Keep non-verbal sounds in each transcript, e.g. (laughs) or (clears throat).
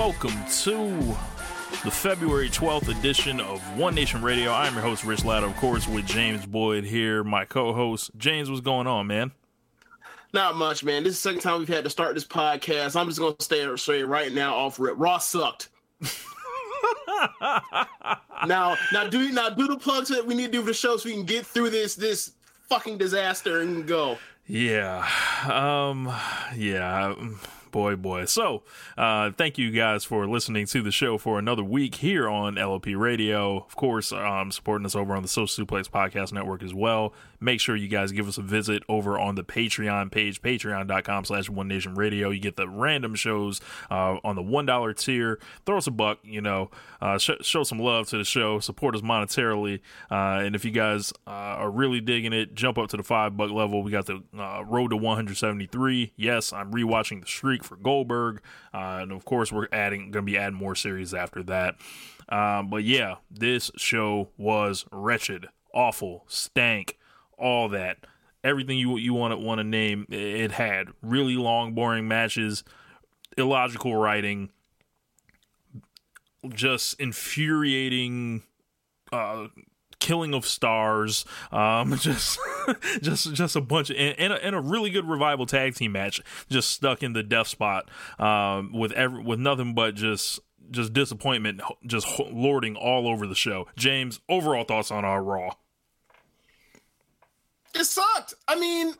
welcome to the February 12th edition of One Nation Radio. I'm your host, Rich Latta, of course, with James Boyd here, my co host. James, what's going on, man? Not much, man. This is the second time we've had to start this podcast. I'm just going to stay straight right now off rip. Raw sucked. (laughs) now, now do now do the plugs that we need to do for the show so we can get through this this fucking disaster and go. Yeah. Um. Yeah boy, boy. So, uh, thank you guys for listening to the show for another week here on LOP Radio. Of course, um, supporting us over on the Social Suplex Podcast Network as well. Make sure you guys give us a visit over on the Patreon page, patreon.com slash One Nation Radio. You get the random shows uh, on the $1 tier. Throw us a buck, you know, uh, sh- show some love to the show, support us monetarily. Uh, and if you guys uh, are really digging it, jump up to the five buck level. We got the uh, road to 173. Yes, I'm rewatching The Streak for Goldberg. Uh, and of course, we're adding, going to be adding more series after that. Um, but yeah, this show was wretched, awful, stank, all that. Everything you you want to want to name, it had really long, boring matches, illogical writing, just infuriating uh, killing of stars, um, (laughs) just just just a bunch of and, and, a, and, a, really good revival tag team match, just stuck in the death spot um, with every with nothing but just just disappointment, just lording all over the show. James, overall thoughts on our Raw? It sucked. I mean,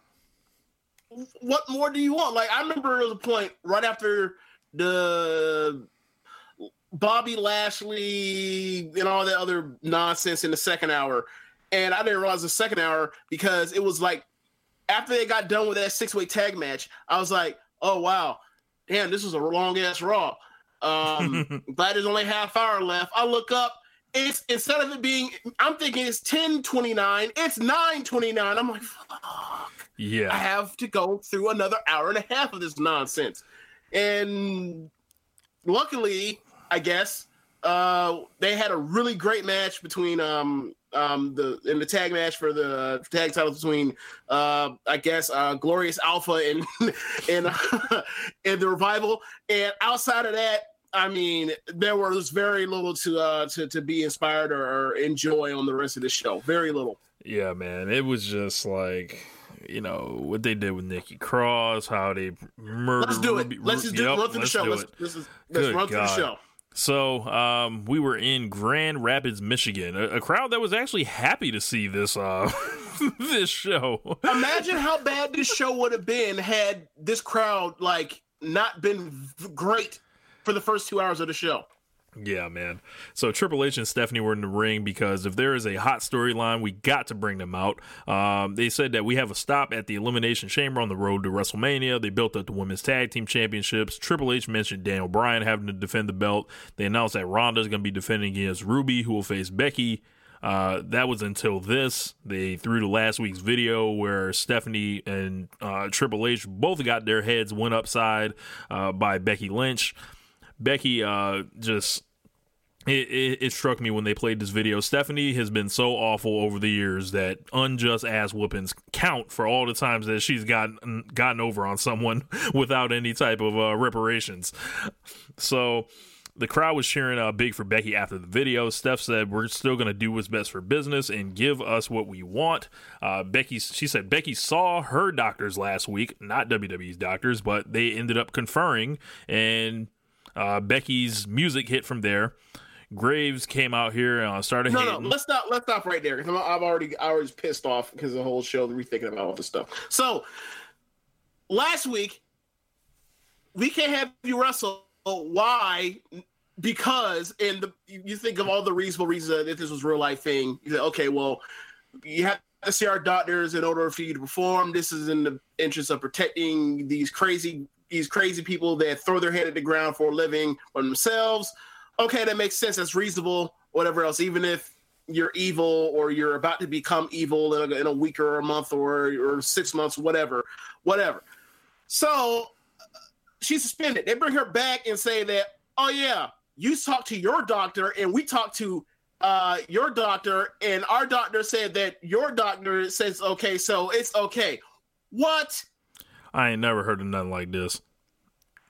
what more do you want? Like I remember there was a point right after the Bobby Lashley and all that other nonsense in the second hour. And I didn't realize the second hour because it was like after they got done with that six way tag match, I was like, oh wow, damn, this was a long ass raw. Um (laughs) glad there's only half hour left. I look up, it's instead of it being I'm thinking it's 1029, it's 929. I'm like, fuck. Yeah. I have to go through another hour and a half of this nonsense. And luckily, I guess. Uh, they had a really great match between um um the in the tag match for the tag title between uh I guess uh Glorious Alpha and (laughs) and uh, (laughs) and the revival. And outside of that, I mean, there was very little to uh to to be inspired or, or enjoy on the rest of the show. Very little. Yeah, man. It was just like you know what they did with Nikki Cross, how they murdered. Let's do it. Let's just do yep, run through the show. Let's, let's, let's run through the show. So um, we were in Grand Rapids, Michigan, a, a, crowd that was actually happy to see this uh, (laughs) this show. Imagine how bad this show would have been had this crowd like not been great for the first two hours of the show. Yeah, man. So Triple H and Stephanie were in the ring because if there is a hot storyline, we got to bring them out. Um, they said that we have a stop at the Elimination Chamber on the road to WrestleMania. They built up the Women's Tag Team Championships. Triple H mentioned Daniel Bryan having to defend the belt. They announced that Ronda is going to be defending against Ruby, who will face Becky. Uh, that was until this. They threw to last week's video where Stephanie and uh, Triple H both got their heads went upside uh, by Becky Lynch. Becky uh, just it, it, it, struck me when they played this video. Stephanie has been so awful over the years that unjust ass whoopings count for all the times that she's gotten gotten over on someone (laughs) without any type of uh, reparations. So the crowd was cheering uh, big for Becky after the video. Steph said, "We're still going to do what's best for business and give us what we want." Uh, Becky, she said, Becky saw her doctors last week, not WWE's doctors, but they ended up conferring and uh, Becky's music hit from there. Graves came out here and uh, started. No, hating. no, let's stop. Let's stop right there because I've already, I was pissed off because the whole show rethinking about all this stuff. So last week we can't have you wrestle. Why? Because in the you think of all the reasonable reasons that this was real life thing. You say, okay, well, you have to see our doctors in order for you to perform. This is in the interest of protecting these crazy these crazy people that throw their head at the ground for a living on themselves. Okay, that makes sense. That's reasonable. Whatever else, even if you're evil or you're about to become evil in a, in a week or a month or or six months, whatever, whatever. So she's suspended. They bring her back and say that, oh yeah, you talked to your doctor and we talked to uh, your doctor and our doctor said that your doctor says okay, so it's okay. What? I ain't never heard of nothing like this.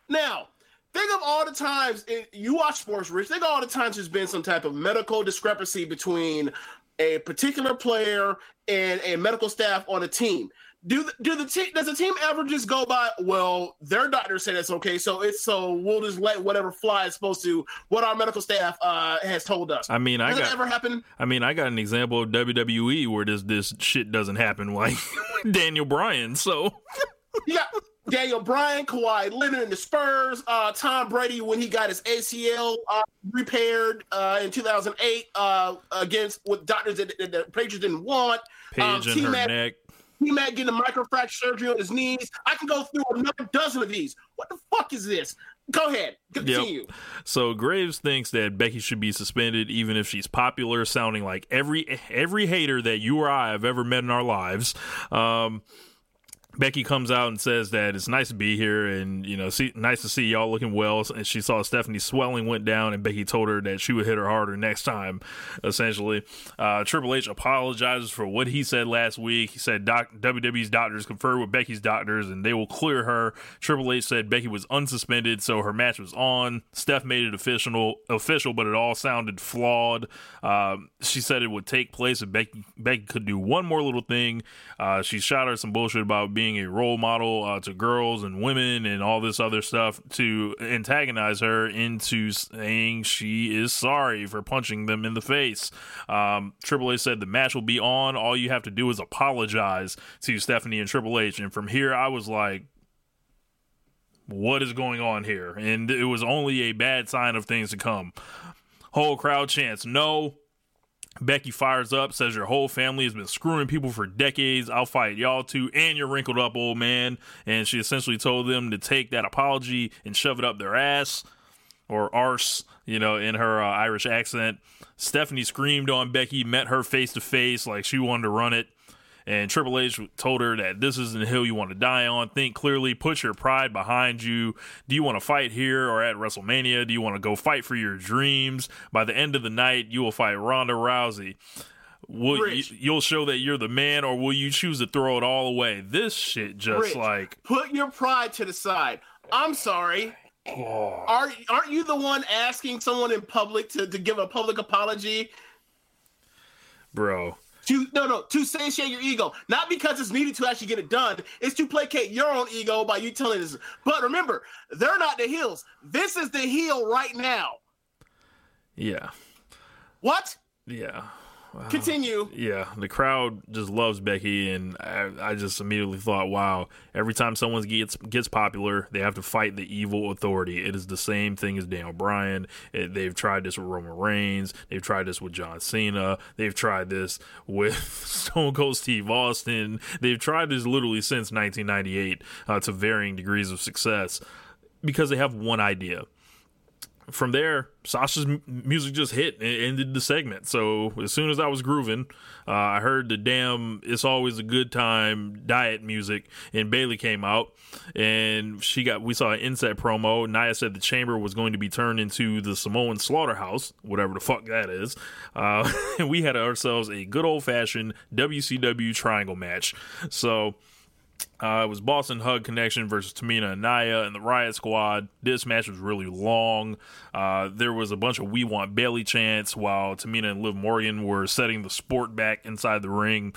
Now, think of all the times it, you watch sports, Rich. Think of all the times there's been some type of medical discrepancy between a particular player and a medical staff on a team. Do the, do the team does the team ever just go by? Well, their doctor said it's okay, so it's so we'll just let whatever fly is supposed to what our medical staff uh, has told us. I mean, does I got ever happen? I mean, I got an example of WWE where this this shit doesn't happen, like (laughs) Daniel Bryan. So (laughs) (laughs) You got Daniel Bryan, Kawhi Leonard in the Spurs, uh, Tom Brady when he got his ACL uh, repaired uh, in 2008 uh, against with doctors that, that the Patriots didn't want. Paige in her neck. T-Mac getting a microfracture surgery on his knees. I can go through another dozen of these. What the fuck is this? Go ahead, continue. So Graves thinks that Becky should be suspended even if she's popular, sounding like every every hater that you or I have ever met in our lives. Um, Becky comes out and says that it's nice to be here and you know see, nice to see y'all looking well. And she saw Stephanie's swelling went down and Becky told her that she would hit her harder next time essentially. Uh, Triple H apologizes for what he said last week. He said doc, WWE's doctors conferred with Becky's doctors and they will clear her. Triple H said Becky was unsuspended so her match was on. Steph made it official official but it all sounded flawed. Um, she said it would take place if Becky, Becky could do one more little thing. Uh, she shot her some bullshit about being a role model uh, to girls and women and all this other stuff to antagonize her into saying she is sorry for punching them in the face. Um, Triple H said the match will be on. All you have to do is apologize to Stephanie and Triple H. And from here, I was like, what is going on here? And it was only a bad sign of things to come. Whole crowd chants, no, Becky fires up, says your whole family has been screwing people for decades. I'll fight y'all too, and you're wrinkled up old man. And she essentially told them to take that apology and shove it up their ass or arse, you know, in her uh, Irish accent. Stephanie screamed on Becky, met her face to face like she wanted to run it. And Triple H told her that this isn't the hill you want to die on. Think clearly, put your pride behind you. Do you want to fight here or at WrestleMania? Do you want to go fight for your dreams? By the end of the night, you will fight Ronda Rousey. Will you, you'll show that you're the man, or will you choose to throw it all away? This shit just Rich, like put your pride to the side. I'm sorry. Are aren't you the one asking someone in public to, to give a public apology? bro. To no no to satiate your ego, not because it's needed to actually get it done. It's to placate your own ego by you telling this. But remember, they're not the heels. This is the heel right now. Yeah, What? yeah. Continue. Yeah, the crowd just loves Becky, and I, I just immediately thought, wow, every time someone gets gets popular, they have to fight the evil authority. It is the same thing as Daniel Bryan. It, they've tried this with Roman Reigns. They've tried this with John Cena. They've tried this with (laughs) Stone Cold Steve Austin. They've tried this literally since 1998 uh, to varying degrees of success because they have one idea from there, Sasha's m- music just hit and ended the segment. So as soon as I was grooving, uh, I heard the damn "It's Always a Good Time" diet music, and Bayley came out, and she got. We saw an inset promo. Nia said the chamber was going to be turned into the Samoan slaughterhouse, whatever the fuck that is, uh, (laughs) and we had ourselves a good old fashioned WCW triangle match. So. Uh, it was Boss 'n' Hug Connection versus Tamina and Nia and the Riott Squad. This match was really long. Uh, there was a bunch of "We Want Bayley" chants while Tamina and Liv Morgan were setting the sport back inside the ring.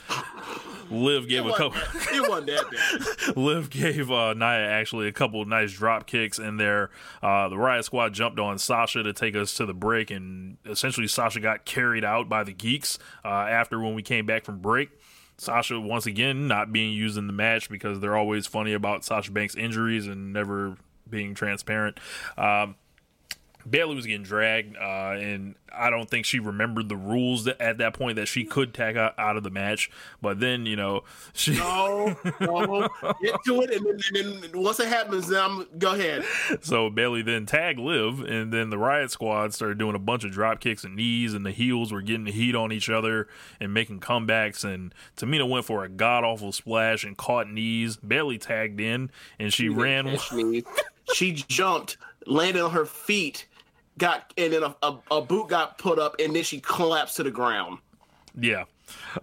Liv gave a couple. that, it wasn't that bad. (laughs) Liv gave uh, Nia actually a couple of nice drop kicks in there. Uh, the Riott Squad jumped on Sasha to take us to the break, and essentially Sasha got carried out by the Geeks uh, after when we came back from break. Sasha once again not being used in the match because they're always funny about Sasha Banks' injuries and never being transparent. Um, Bayley was getting dragged, uh, and I don't think she remembered the rules that, at that point that she could tag out, out of the match. But then, you know, she No, no, get to it, and then, and then once it happens, then I'm go ahead. so Bayley then tagged Liv, and then the Riott Squad started doing a bunch of drop kicks and knees, and the heels were getting the heat on each other and making comebacks. And Tamina went for a god awful splash and caught knees. Bayley tagged in, and she ran. (laughs) She jumped, landed on her feet, got and then a, a, a boot got put up, and then she collapsed to the ground. Yeah.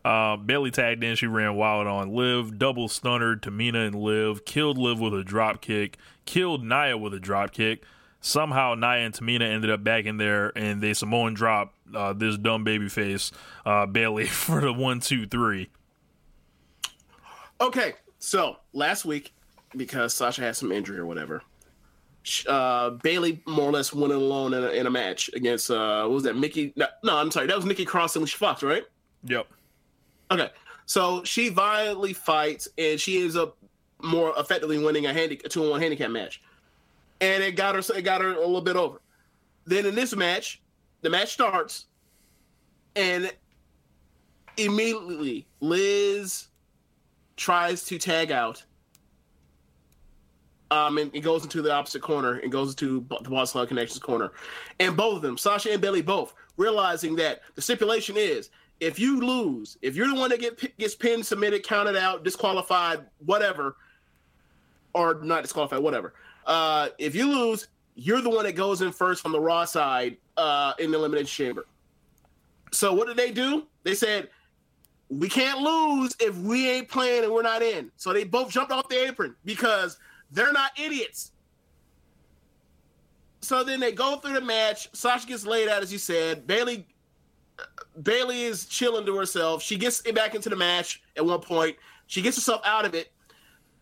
Uh, Bayley tagged in. She ran wild on Liv, double stunner Tamina and Liv, killed Liv with a drop kick, killed Nia with a drop kick. somehow Nia and Tamina ended up back in there, and they Samoan drop uh, this dumb baby face uh, Bayley (laughs) for the one, two, three. Okay, so last week, because Sasha had some injury or whatever, uh, Bayley more or less went alone in a, in a match against uh, what was that Mickey? No, no, I'm sorry, that was Nikki Cross and Fox, right? Yep. Okay, so she violently fights and she ends up more effectively winning a a two on one handicap match, and it got her it got her a little bit over. Then in this match, the match starts, and immediately Liz tries to tag out um, and it goes into the opposite corner and goes into the Boss 'n' Hug Connection's corner. And both of them, Sasha and Bayley, both realizing that the stipulation is if you lose, if you're the one that get, gets pinned, submitted, counted out, disqualified, whatever, or not disqualified, whatever, uh, if you lose, you're the one that goes in first from the Raw side uh, in the Elimination Chamber. So what did they do? They said, we can't lose if we ain't playing and we're not in. So they both jumped off the apron because – they're not idiots. So then they go through the match. Sasha gets laid out, as you said. Bailey Bayley is chilling to herself. She gets back into the match at one point. She gets herself out of it.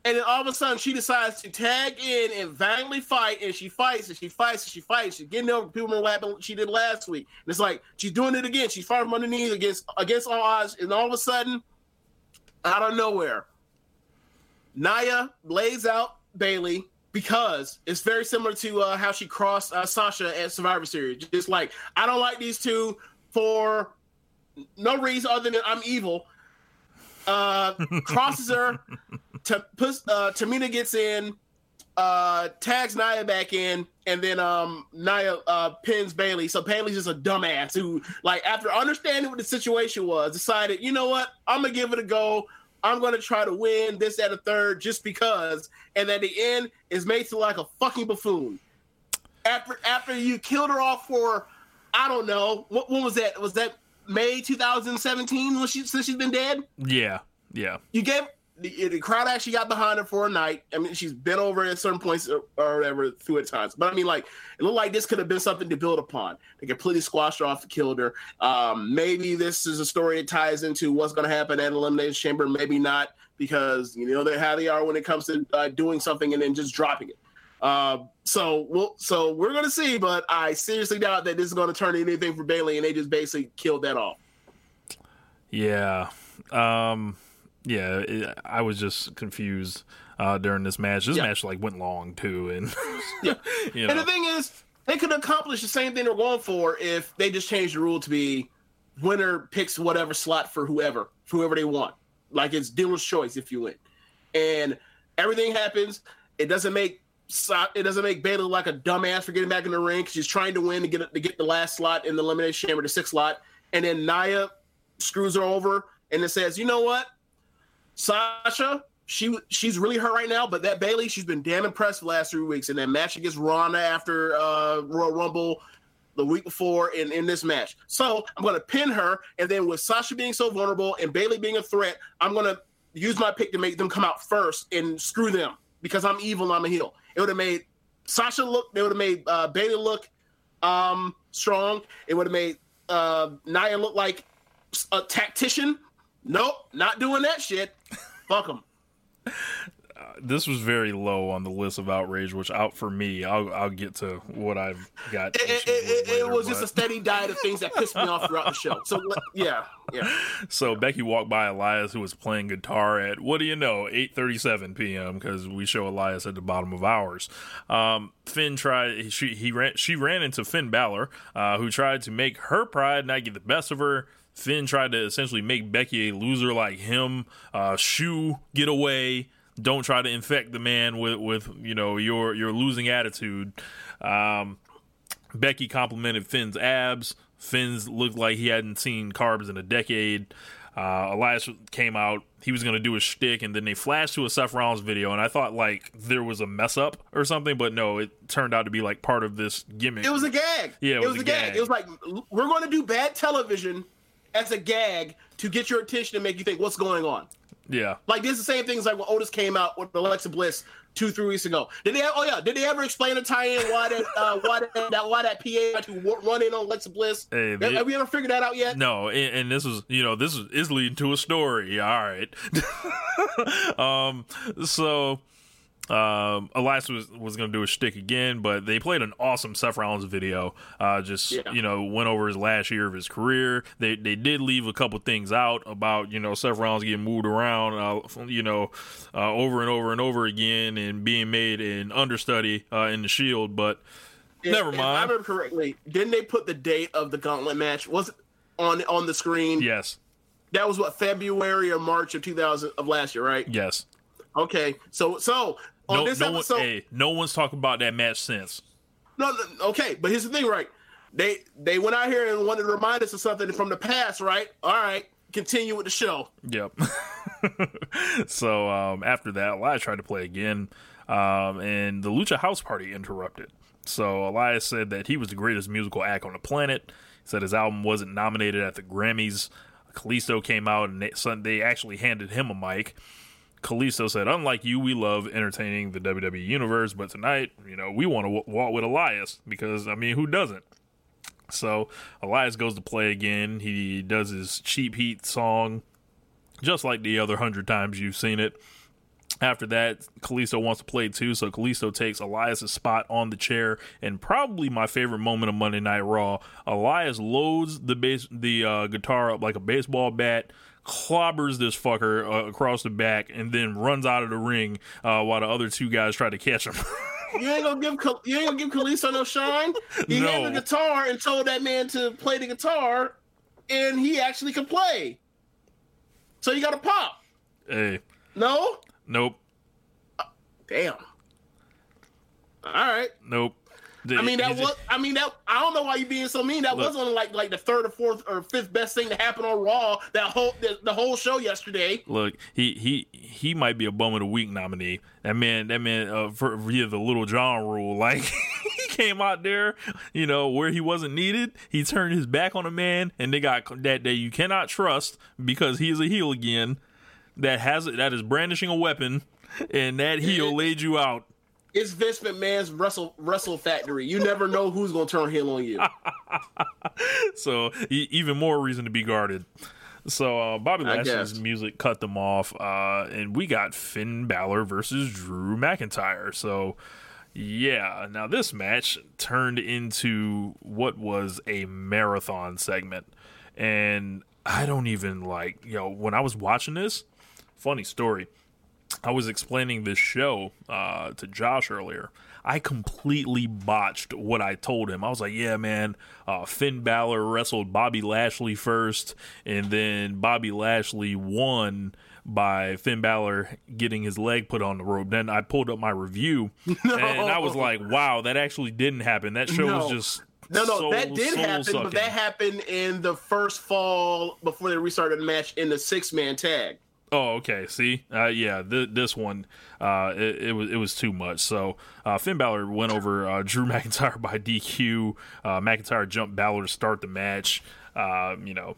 And then all of a sudden, she decides to tag in and valiantly fight. And she fights and she fights and she fights. She's getting over people happened she did last week. And it's like she's doing it again. She's fighting from underneath against against all odds. And all of a sudden, out of nowhere, Nia lays out Bayley because it's very similar to uh, how she crossed uh, Sasha at Survivor Series. Just like I don't like these two for no reason other than I'm evil. Uh, (laughs) crosses her. To puts uh, Tamina gets in. Uh, tags Nia back in, and then um Nia uh, pins Bayley. So Bayley's just a dumbass who, like, after understanding what the situation was, decided, you know what, I'm gonna give it a go. I'm going to try to win this at a third just because, and at the end is made to like a fucking buffoon. After after you killed her off for, I don't know, what when was that? Was that May 2017 when she since she's been dead? Yeah, yeah. You gave the, the, crowd actually got behind her for a night. I mean, she's been over at certain points or, or whatever through at times. But I mean, like, it looked like this could have been something to build upon. They completely squashed her off, killed her. Um, maybe this is a story that ties into what's going to happen at Elimination Chamber. Maybe not, because you know how they are when it comes to uh, doing something and then just dropping it. Uh, so we'll, so we're going to see, but I seriously doubt that this is going to turn anything for Bayley, and they just basically killed that off. Yeah. Um yeah, it, I was just confused uh, during this match. This yeah. match like went long too, and (laughs) yeah. You know. And the thing is, they could accomplish the same thing they're going for if they just changed the rule to be winner picks whatever slot for whoever, for whoever they want. Like it's dealer's choice if you win, and everything happens. It doesn't make it doesn't make Bayley like a dumbass for getting back in the ring because she's trying to win to get to get the last slot in the elimination chamber, the sixth slot, and then Nia screws her over and it says, you know what? Sasha, she she's really hurt right now, but that Bayley, she's been damn impressed the last three weeks. And that match against Ronda after uh, Royal Rumble the week before in, in this match. So I'm to pin her. And then with Sasha being so vulnerable and Bayley being a threat, I'm to use my pick to make them come out first and screw them because I'm evil and I'm a heel. It would have made Sasha look, they would have made uh, Bayley look um, strong. It would have made uh, Nia look like a tactician Nope, not doing that shit. Fuck them. Uh, this was very low on the list of outrage, which out for me, I'll, I'll get to what I've got. It, it, it, later, it was but... just a steady diet of things that pissed me off throughout the show. So yeah, yeah. So Becky walked by Elias, who was playing guitar at what do you know, eight thirty-seven p.m. because we show Elias at the bottom of ours. Um, Finn tried. She he ran. She ran into Finn Balor, uh, who tried to make her pride not get the best of her. Finn tried to essentially make Becky a loser like him. Uh, shoo, get away. Don't try to infect the man with, with you know your your losing attitude. Um, Becky complimented Finn's abs. Finn's looked like he hadn't seen carbs in a decade. Uh, Elias came out. He was going to do a shtick, and then they flashed to a Seth Rollins video, and I thought like there was a mess up or something, but no, it turned out to be like part of this gimmick. It was a gag. Yeah, it, it was, was, a gag. gag. It was like we're going to do bad television as a gag to get your attention and make you think what's going on. Yeah. Like this is the same things like when Otis came out with Alexa Bliss two, three weeks ago. Did they? Oh yeah. Did they ever explain to tie-in why that uh, why that, that why that PA had to run in on Alexa Bliss? Hey, have, have we ever figured that out yet? No, and, and this was, you know, this is, is leading to a story. All right. (laughs) um, so, um, Elias was, was going to do a shtick again, but they played an awesome Seth Rollins video. Uh, just, Yeah. you know, went over his last year of his career. They, they did leave a couple things out about, you know, Seth Rollins getting moved around, uh, you know, uh, over and over and over again and being made an understudy, uh, in the shield, but, If- Never if I mind. remember correctly. Didn't they put the date of the gauntlet match? Was on on the screen? yes, That was what February or March of 2000 of last year, right? yes. Okay. So so on No, this no, one, episode, hey, no one's talking about that match since. no, no, okay. But here's the thing, right? They they went out here and wanted to remind us of something from the past, right? All right. Continue with the show. Yep. (laughs) so um, after that, Elias tried to play again, um, and the Lucha House Party interrupted. So Elias said that he was the greatest musical act on the planet. He said his album wasn't nominated at the Grammys. Kalisto came out and they, so they actually handed him a mic. Kalisto said, "Unlike you, we love entertaining the WWE universe, but tonight, you know, we want to w- walk with Elias because I mean, who doesn't?" So Elias goes to play again. He does his cheap heat song, just like the other hundred times you've seen it. After that, Kalisto wants to play too, so Kalisto takes Elias's spot on the chair. And probably my favorite moment of Monday Night Raw, Elias loads the bass, the uh, guitar up like a baseball bat, clobbers this fucker uh, across the back, and then runs out of the ring uh, while the other two guys try to catch him. (laughs) You ain't gonna give you ain't gonna give Kalisto no shine. He had No. the guitar and told that man to play the guitar, and he actually could play. So you got to pop. hey, No, nope, damn. All right. nope. I mean that was. I mean that. I don't know why you being so mean. That Look. was only like like the third or fourth or fifth best thing to happen on Raw. That whole the, the whole show yesterday. Look, he he he might be a bum of the week nominee. That man, that man, uh, for via the Little John rule, (laughs) like he came out there, you know, where he wasn't needed. He turned his back on a man, and they got that that you cannot trust because he is a heel again. That has that is brandishing a weapon, and that heel laid you out. It's Vince McMahon's Wrestle Wrestle Factory. You never know who's gonna turn heel on you. (laughs) so e- even more reason to be guarded. So uh, Bobby Lashley's music cut them off, uh, and we got Finn Balor versus Drew McIntyre. So yeah, now this match turned into what was a marathon segment, and I don't even like you know when I was watching this. Funny story. I was explaining this show uh, to Josh earlier. I completely botched what I told him. I was like, "Yeah, man, uh, Finn Balor wrestled Bobby Lashley first, and then Bobby Lashley won by Finn Balor getting his leg put on the rope." Then I pulled up my review, (laughs) and I was like, "Wow, that actually didn't happen. That show was just No, no, soul- that did happen, soul-sucking." but that happened in the first fall before they restarted the match in the six man tag. Oh, okay. See, uh, yeah, th- this one, uh, it, it was it was too much. So uh, Finn Balor went over uh, (laughs) Drew McIntyre by DQ. Uh, McIntyre jumped Balor to start the match. Uh, you know,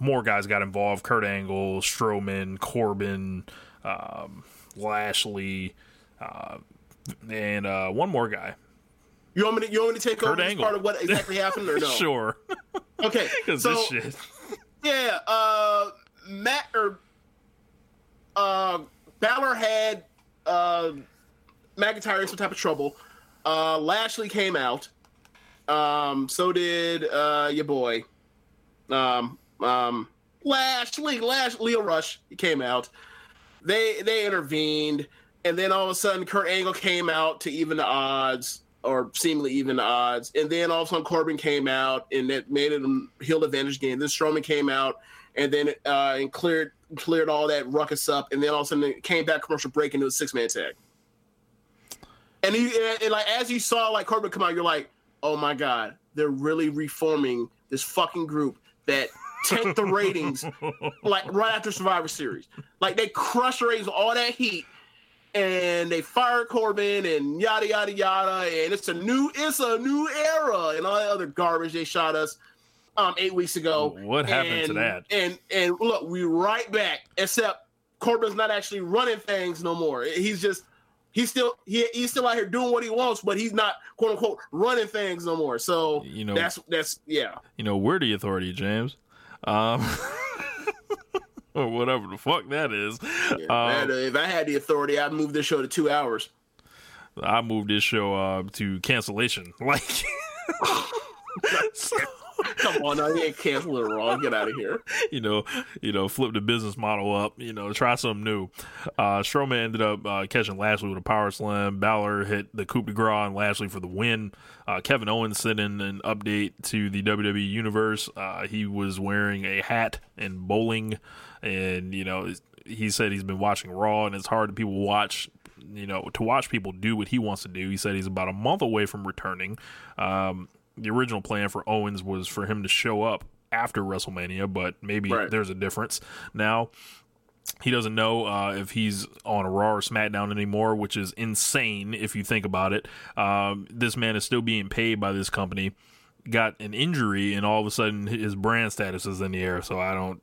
more guys got involved: Kurt Angle, Strowman, Corbin, um, Lashley, uh, and uh, one more guy. You want me to you want me to take Kurt over Angle. part of what exactly (laughs) happened or no? Sure, Okay, (laughs) so yeah, uh, Matt or uh, Balor had uh, McIntyre in some type of trouble. Uh, Lashley came out. Um, so did uh, your boy, um, um, Lashley. Lash Lio Rush. Came out. They they intervened, and then all of a sudden, Kurt Angle came out to even the odds, or seemingly even the odds. And then all of a sudden, Corbin came out, and that made it a heel advantage game. Then Strowman came out, and then uh, and cleared cleared all that ruckus up. And then all of a sudden, it came back commercial break into a six man tag. And, he, and, and like as you saw like Corbin come out, you're like, oh my god, they're really reforming this fucking group that tanked the ratings (laughs) like right after Survivor Series. Like they crushed the ratings with all that heat, and they fired Corbin and yada yada yada, and it's a new it's a new era and all that other garbage they shot us um eight weeks ago. What happened to that? And and look, we right back, except Corbin's not actually running things no more. He's just he's still he, he's still out here doing what he wants, but he's not quote unquote running things no more. So you know that's that's yeah. You know we're the authority, James. Um, (laughs) or whatever the fuck that is. Yeah, um, man, if I had the authority, I'd move this show to two hours. I moved this show uh, to cancellation. (laughs) Like, (laughs) so, come on, I you ain't canceling wrong. Get out of here. (laughs) You know, you know, flip the business model up. You know, try something new. Uh, Strowman ended up uh, catching Lashley with a power slam. Balor hit the coup de grace on Lashley for the win. Uh, Kevin Owens sent in an update to the WWE universe. Uh, he was wearing a hat and bowling, and you know, he said he's been watching Raw, and it's hard to people watch you know, to watch people do what he wants to do. He said he's about a month away from returning. Um, the original plan for Owens was for him to show up after WrestleMania, but maybe right. there's a difference now. He doesn't know uh, if he's on a Raw or SmackDown anymore, which is insane if you think about it. Um, this man is still being paid by this company. Got an injury, and all of a sudden his brand status is in the air. So I don't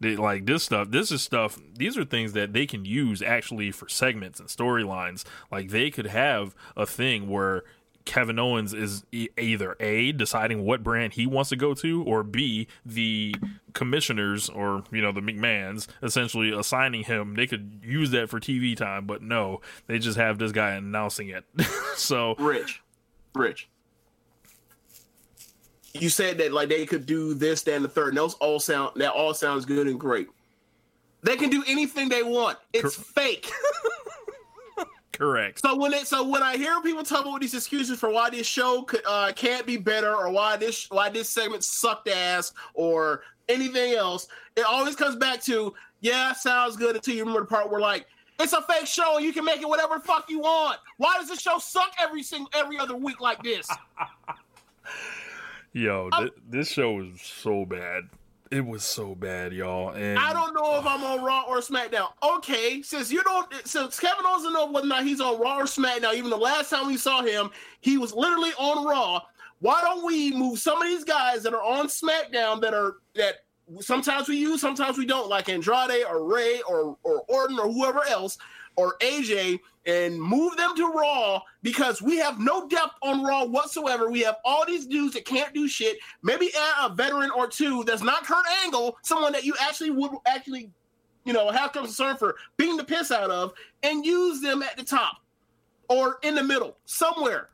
they, like this stuff. This is stuff. These are things that they can use actually for segments and storylines. Like they could have a thing where Kevin Owens is e- either A, deciding what brand he wants to go to, or B, the commissioners or, you know, the McMahons essentially assigning him. They could use that for TV time, but no, they just have this guy announcing it. (laughs) so. Rich. Rich you said that like they could do this, that, and the third. And those all sound that all sounds good and great. They can do anything they want. It's Cor- fake. (laughs) Correct. So when it so when I hear people talk about these excuses for why this show could, uh, can't be better or why this why this segment sucked ass or anything else, it always comes back to yeah, sounds good until you remember the part where like it's a fake show and you can make it whatever fuck you want. Why does the show suck every single every other week like this? (laughs) Yo, th- this show is so bad. It was so bad, y'all. And I don't know if I'm on Raw or SmackDown. Okay, since you don't, since Kevin doesn't know whether or not he's on Raw or SmackDown. Even the last time we saw him, he was literally on Raw. Why don't we move some of these guys that are on SmackDown that are that sometimes we use, sometimes we don't, like Andrade or Rey or or Orton or whoever else or AJ and move them to Raw because we have no depth on Raw whatsoever. We have all these dudes that can't do shit. Maybe add a veteran or two that's not Kurt Angle, someone that you actually would actually, you know, have concern for beating the piss out of, and use them at the top or in the middle somewhere.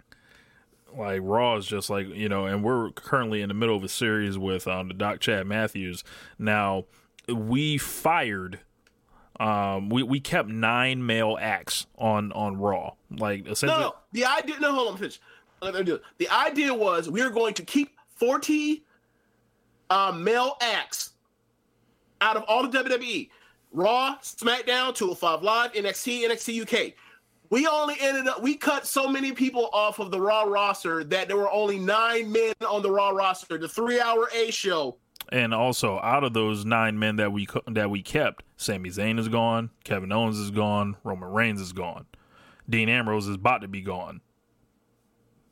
Like Raw is just like you know, and we're currently in the middle of a series with um, the Doc Chad Matthews. Now we fired um, we, we kept nine male acts on on Raw. Like essentially, no, no. the idea. No, hold on, finish. The idea was we are going to keep forty uh, male acts out of all the WWE, Raw, SmackDown, 205 Live, NXT, NXT UK. We only ended up we cut so many people off of the Raw roster that there were only nine men on the Raw roster. The three hour A show and also, out of those nine men that we that we kept, Sami Zayn is gone, Kevin Owens is gone, Roman Reigns is gone, Dean Ambrose is about to be gone.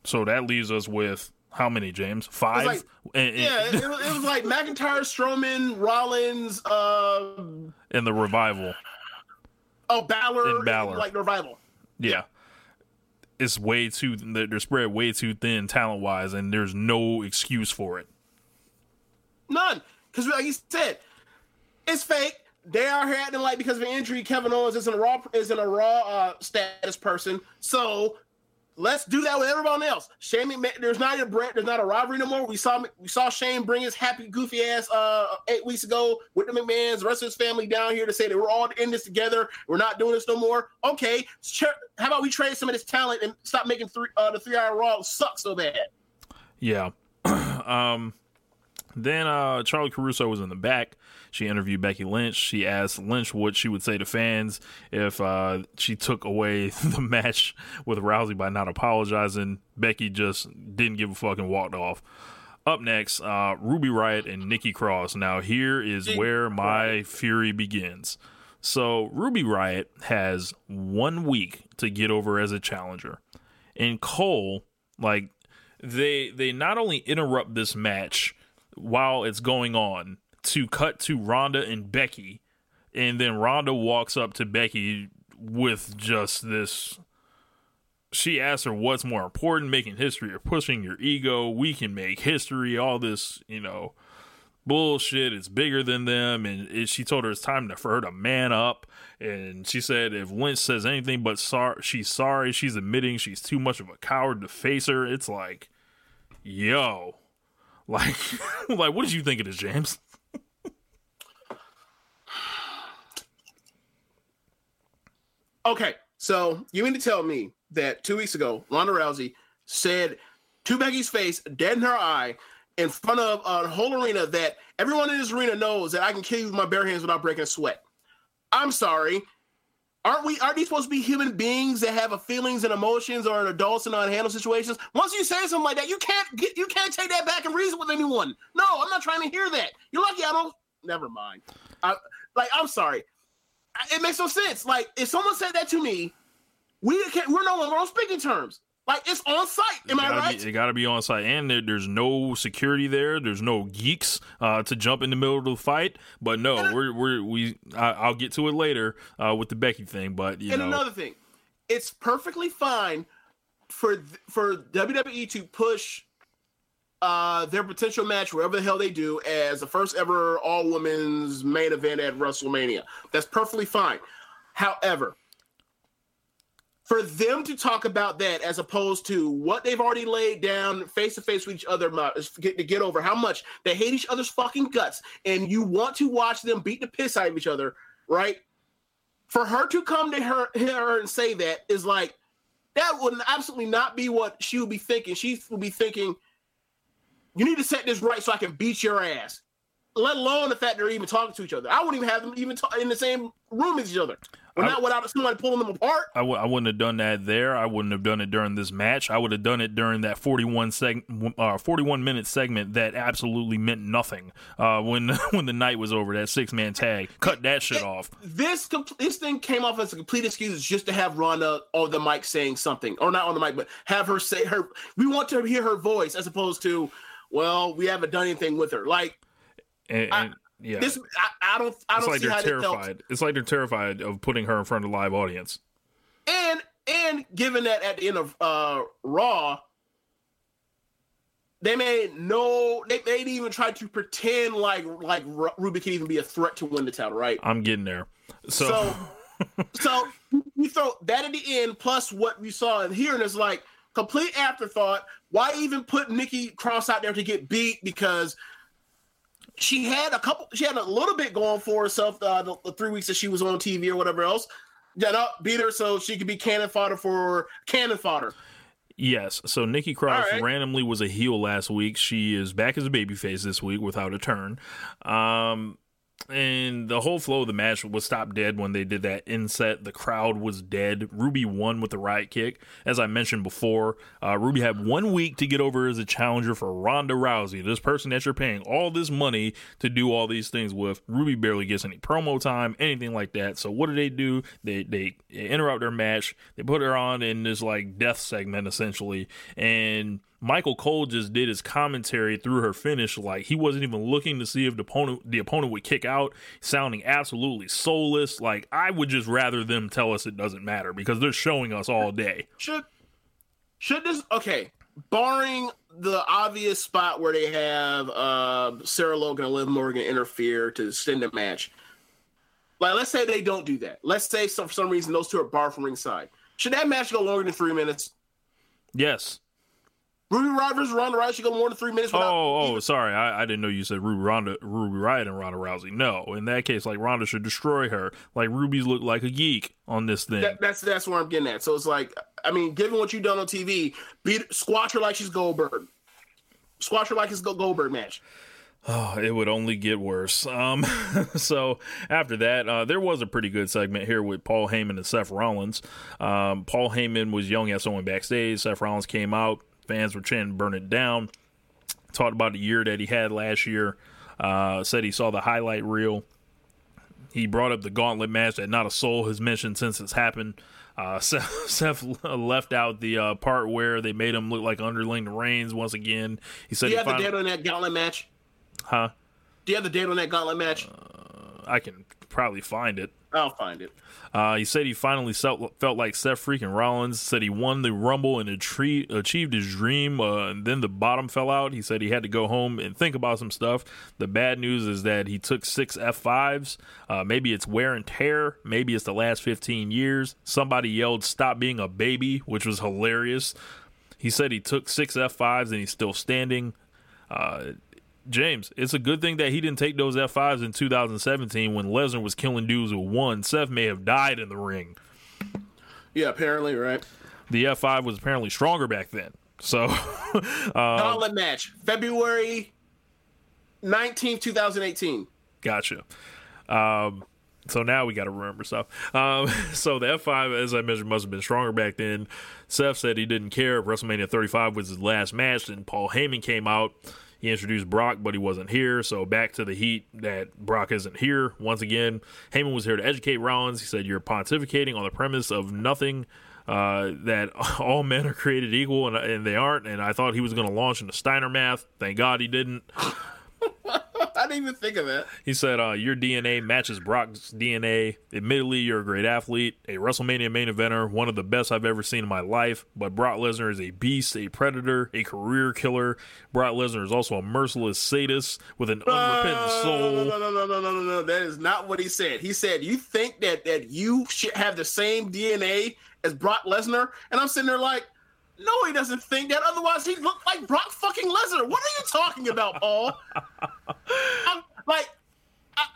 So that leaves us with how many, James? Five. Like, and, and, yeah, it, it, was, like McIntyre, Strowman, Rollins, uh, and the revival. Oh, Balor, and Balor, like the revival. Yeah. yeah. It's way too. They're spread way too thin talent wise, and there's no excuse for it. None. Because like you said, it's fake. They are here acting like because of an injury, Kevin Owens isn't a raw isn't a raw uh, status person. So let's do that with everyone else. Shane, there's not a brand, there's not a rivalry no more. We saw we saw Shane bring his happy goofy ass uh, eight weeks ago with the McMahon's, the rest of his family down here to say that we're all in this together. We're not doing this no more. Okay, how about we trade some of this talent and stop making three uh, the three hour Raw suck so bad? Yeah. (clears throat) um then uh, Charly Caruso was in the back. She interviewed Becky Lynch. She asked Lynch what she would say to fans if uh, she took away (laughs) the match with Rousey by not apologizing. Becky just didn't give a fuck and walked off. Up next, uh, Ruby Riott and Nikki Cross. Now, here is where my fury begins. So, Ruby Riott has one week to get over as a challenger. And Cole, like, they they not only interrupt this match while it's going on to cut to Ronda and Becky and then Ronda walks up to Becky with just this. She asks her what's more important, making history or pushing your ego. We can make history. All this, you know, bullshit. It's bigger than them. And it, she told her it's time to, for her to man up. And she said if Lynch says anything but sorry, she's sorry. She's admitting she's too much of a coward to face her. It's like, yo, like, (laughs) like what did you think of this, James? okay, so you mean to tell me that two weeks ago, Ronda Rousey said to Becky's face, dead in her eye, in front of a whole arena that everyone in this arena knows that I can kill you with my bare hands without breaking a sweat. I'm sorry. Aren't we? Aren't these supposed to be human beings that have feelings and emotions, or adults in unhandled situations? Once you say something like that, you can't get, you can't take that back and reason with anyone. No, I'm not trying to hear that. You're lucky I don't. Never mind. I, like I'm sorry. It makes no sense. Like if someone said that to me, we can't. We're no longer on speaking terms. Like it's on site. Am I right? Be, it got to be on site, and there, there's no security there. There's no geeks uh, to jump in the middle of the fight. But no, and we're we're we. I, will get to it later uh, with the Becky thing. But you and know. another thing, it's perfectly fine for for WWE to push uh, their potential match wherever the hell they do as the first ever all women's main event at WrestleMania. That's perfectly fine. However, for them to talk about that as opposed to what they've already laid down face to face with each other to get over how much they hate each other's fucking guts and you want to watch them beat the piss out of each other, right? For her to come to her, her and say that is like that would absolutely not be what she would be thinking. She would be thinking, "You need to set this right so I can beat your ass." Let alone the fact they're even talking to each other. I wouldn't even have them even talk in the same room as each other. Well, not without somebody pulling them apart. I w- I wouldn't have done that there. I wouldn't have done it during this match. I would have done it during that 41 seg- uh, 41 minute segment that absolutely meant nothing uh, when (laughs) when the night was over. That six man tag. Cut that shit it, off. This this thing came off as a complete excuse just to have Ronda on the mic saying something, or not on the mic, but have her say her. We want to hear her voice as opposed to, well, we haven't done anything with her. Like, and, and, yeah. This I, I don't I don't like see how terrified. It's like they're terrified of putting her in front of a live audience. And and given that at the end of uh Raw, they made no they, they didn't even try to pretend like like Ruby can even be a threat to win the title, right? I'm getting there. So so, (laughs) so you throw that at the end plus what we saw in here, and it's like complete afterthought. Why even put Nikki Cross out there to get beat? Because she had a couple. She had a little bit going for herself uh, the, the, three weeks that she was on TV or whatever else. Yeah, no, beat her so she could be cannon fodder for cannon fodder. Yes. So Nikki Cross right. randomly was a heel last week. She is back as a babyface this week without a turn. Um, and the whole flow of the match was stopped dead when they did that inset. The crowd was dead. Ruby won with the right kick. As I mentioned before, uh, Ruby had one week to get over as a challenger for Ronda Rousey, this person that you're paying all this money to do all these things with. Ruby barely gets any promo time, anything like that. So what do they do? They they interrupt their match. They put her on in this like death segment essentially, and Michael Cole just did his commentary through her finish like he wasn't even looking to see if the opponent the opponent would kick out, sounding absolutely soulless. Like I would just rather them tell us it doesn't matter because they're showing us all day. Should should this okay? Barring the obvious spot where they have uh, Sarah Logan and Liv Morgan interfere to extend the match, like let's say they don't do that. Let's say some, for some reason those two are barred from ringside. Should that match go longer than three minutes? Yes. Ruby Riott versus Ronda Rousey should go more than three minutes. Oh, oh, even- sorry, I, I, didn't know you said Ruby Ronda, Ruby Riott and Ronda Rousey. No, in that case, like Ronda should destroy her. Like Ruby's look like a geek on this thing. That, that's that's where I'm getting at. So it's like, I mean, given what you've done on TV, beat squash her like she's Goldberg, squash her like it's Goldberg match. Oh, it would only get worse. Um, (laughs) so after that, uh, there was a pretty good segment here with Paul Heyman and Seth Rollins. Um, Paul Heyman was young as someone backstage. Seth Rollins came out, Fans were chanting "Burn it down." Talked about the year that he had last year. Uh, said he saw the highlight reel. He brought up the gauntlet match that not a soul has mentioned since it's happened. Uh, (laughs) Seth, Seth, left out the uh, part where they made him look like underling the Reigns once again. He said, "Do you have finally... the date on that gauntlet match?" Huh? Do you have the date on that gauntlet match? Uh, I can probably find it. I'll find it. Uh, he said he finally felt, felt like Seth freaking Rollins. Said he won the Rumble and achieved his dream. Uh, and then the bottom fell out. He said he had to go home and think about some stuff. The bad news is that he took six F5s. Uh, maybe it's wear and tear. Maybe it's the last 15 years. Somebody yelled, Stop being a baby, which was hilarious. He said he took six F5s and he's still standing. James, it's a good thing that he didn't take those F5s in 2017 when Lesnar was killing dudes with one. Seth may have died in the ring. Yeah, apparently, right. The F5 was apparently stronger back then. So, (laughs) uh, Gauntlet match, February 19th, 2018. Gotcha. Um, so now we got to remember stuff. Um, (laughs) so the F5, as I mentioned, must have been stronger back then. Seth said he didn't care if WrestleMania 35 was his last match. And Paul Heyman came out he introduced Brock, but he wasn't here. So back to the heat that Brock isn't here. Once again, Heyman was here to educate Rollins. He said, You're pontificating on the premise of nothing. Uh, that (laughs) all men are created equal, and, and they aren't. And I thought he was going to launch into Steiner math. Thank God he didn't. (laughs) I didn't even think of that. He said, uh, Your DNA matches Brock's DNA. Admittedly, you're a great athlete, a WrestleMania main eventer, one of the best I've ever seen in my life. But Brock Lesnar is a beast, a predator, a career killer. Brock Lesnar is also a merciless sadist with an unrepentant soul. No, no, no, no, no, no, no, no. That is not what he said. He said, You think that, that you should have the same DNA as Brock Lesnar? And I'm sitting there like, no, he doesn't think that. Otherwise, he looked like Brock fucking Lesnar. What are you talking about, Paul? (laughs) I'm, like, I,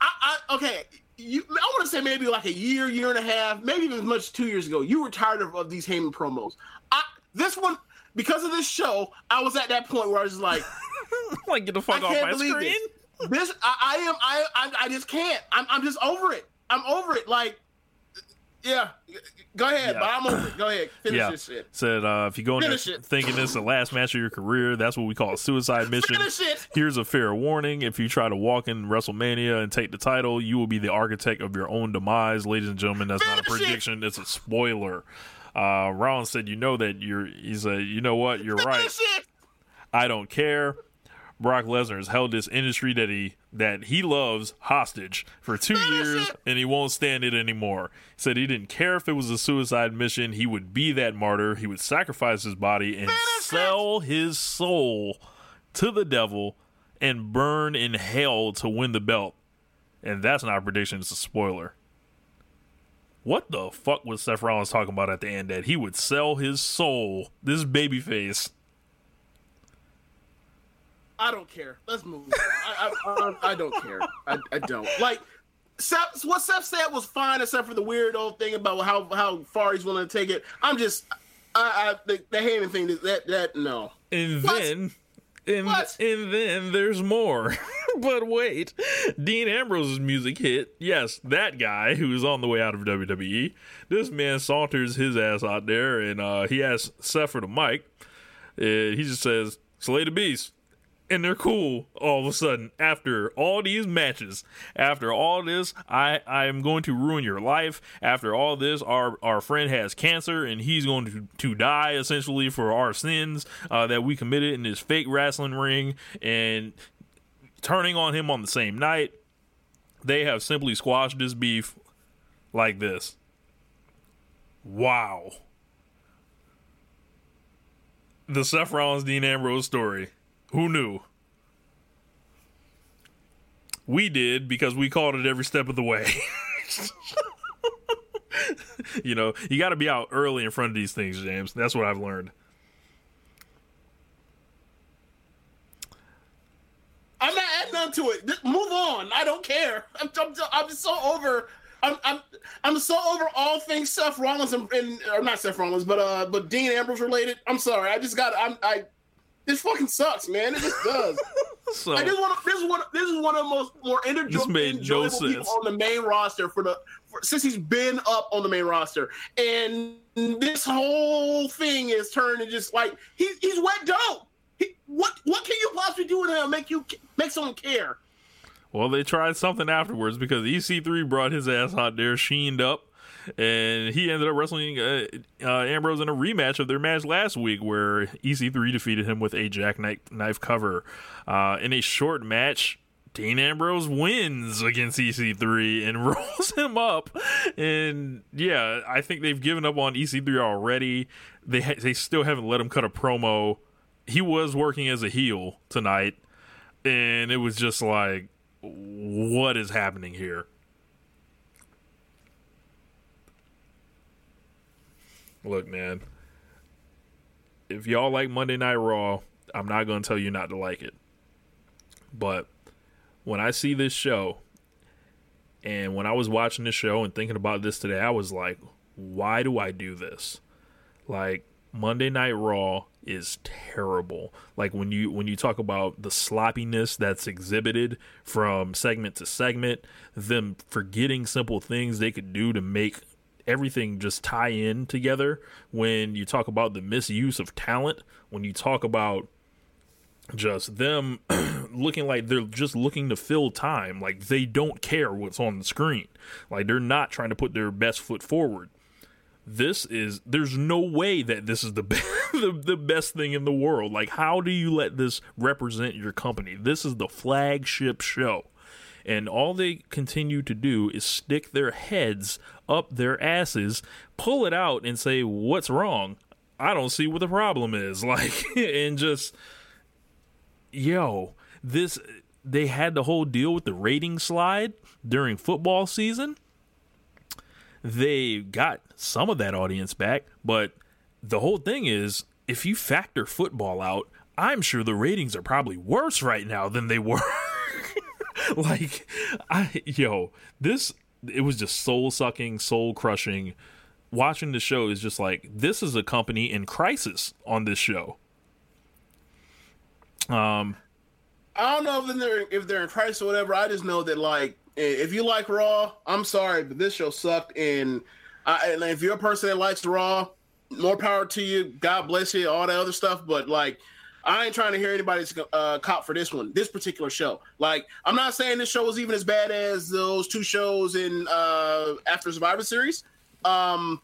I, I, okay. You, I want to say maybe like a year, year and a half, maybe even as much as two years ago. You were tired of, of these Heyman promos. I, this one, because of this show, I was at that point where I was like, (laughs) like get the fuck off my screen. This, this I, I, am, I, I, I just can't. I'm, I'm just over it. I'm over it. Like, yeah, go ahead, yeah. but I'm over it. Go ahead, (clears throat) finish yeah. this shit. Said uh, if you go in there thinking this is the last match of your career, that's what we call a suicide (laughs) mission. Here's a fair warning: if you try to walk in WrestleMania and take the title, you will be the architect of your own demise, ladies and gentlemen. That's finish not a prediction; it. it's a spoiler. Uh, Rollins said, "You know that you're." He said, "You know what? You're finish right. It. I don't care." Brock Lesnar has held this industry that he that he loves hostage for two years and he won't stand it anymore. He said he didn't care if it was a suicide mission, he would be that martyr, he would sacrifice his body and sell his soul to the devil and burn in hell to win the belt. And that's not a prediction, it's a spoiler. What the fuck was Seth Rollins talking about at the end that he would sell his soul, this babyface, I don't care. Let's move. I, I, I, I, don't care. I, I don't like. Seth, what Seth said was fine, except for the weird old thing about how how far he's willing to take it. I'm just, I, I the, the Heyman thing that that no. And what? then, and what? and then there's more. (laughs) but wait, Dean Ambrose's music hit. Yes, that guy who's on the way out of WWE. This man saunters his ass out there, and uh, he asks Seth for the mic. And he just says, "Slay the beast." And they're cool all of a sudden after all these matches. After all this i i am going to ruin your life. After all this our our friend has cancer and he's going to to die essentially for our sins uh, that we committed in this fake wrestling ring and turning on him on the same night. They have simply squashed this beef like this. Wow. The Seth Rollins Dean Ambrose story who knew? We did because we called it every step of the way. (laughs) you know, you got to be out early in front of these things, James. That's what I've learned. I'm not adding on to it. Just move on. I don't care. I'm, I'm, I'm so over. I'm, I'm I'm so over all things Seth Rollins and, and or not Seth Rollins, but uh, but Dean Ambrose related. I'm sorry. I just got. I'm I this fucking sucks, man. It just does. (laughs) so, I just want to, this is one this is one of the most more enjoyable, enjoyable no people on the main roster for the for, since he's been up on the main roster, and this whole thing is turning just like he, he's wet dope. He, what what can you possibly do with him make you make someone care? Well, they tried something afterwards because EC3 brought his ass out there, sheened up and he ended up wrestling uh, uh, Ambrose in a rematch of their match last week, where EC3 defeated him with a jackknife knife cover uh, in a short match. Dean Ambrose wins against EC3 and (laughs) rolls him up. And yeah, I think they've given up on EC3 already. They ha- they still haven't let him cut a promo. He was working as a heel tonight, and it was just like, what is happening here? Look, man, if y'all like Monday Night Raw, I'm not going to tell you not to like it. But when I see this show, and when I was watching this show and thinking about this today, I was like, why do I do this? Like Monday Night Raw is terrible. Like when you when you talk about the sloppiness that's exhibited from segment to segment, them forgetting simple things they could do to make everything just tie in together when you talk about the misuse of talent, when you talk about just them (clears throat) looking like they're just looking to fill time, like they don't care what's on the screen. Like they're not trying to put their best foot forward. This is there's no way that this is the (laughs) best, the, the best thing in the world. Like how do you let this represent your company? This is the flagship show and all they continue to do is stick their heads up their asses, pull it out, and say, What's wrong? I don't see what the problem is. (laughs) Like, and just, yo, this, they had the whole deal with the rating slide during football season. They got some of that audience back, but the whole thing is if you factor football out, I'm sure the ratings are probably worse right now than they were (laughs) (laughs) like I yo, this it was just soul sucking, soul crushing. Watching the show is just like this is a company in crisis on this show. Um I don't know if they're if they're in crisis or whatever. I just know that like if you like Raw, I'm sorry, but this show sucked. And, I, and if you're a person that likes Raw, more power to you. God bless you, all that other stuff. But like, I ain't trying to hear anybody's uh, cop for this one, this particular show. Like, I'm not saying this show was even as bad as those two shows in uh, after Survivor Series, um,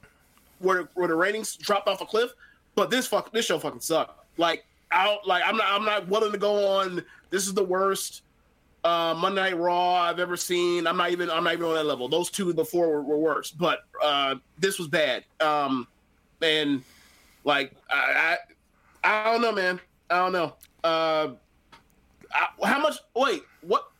where where the ratings dropped off a cliff. But this fuck, this show fucking sucked. Like, out, like I'm not, I'm not willing to go on. This is the worst uh, Monday Night Raw I've ever seen. I'm not even, I'm not even on that level. Those two before were, were worse, but uh, this was bad. Um, and like, I, I, I don't know, man. I don't know. Uh, I, how much? Wait, what?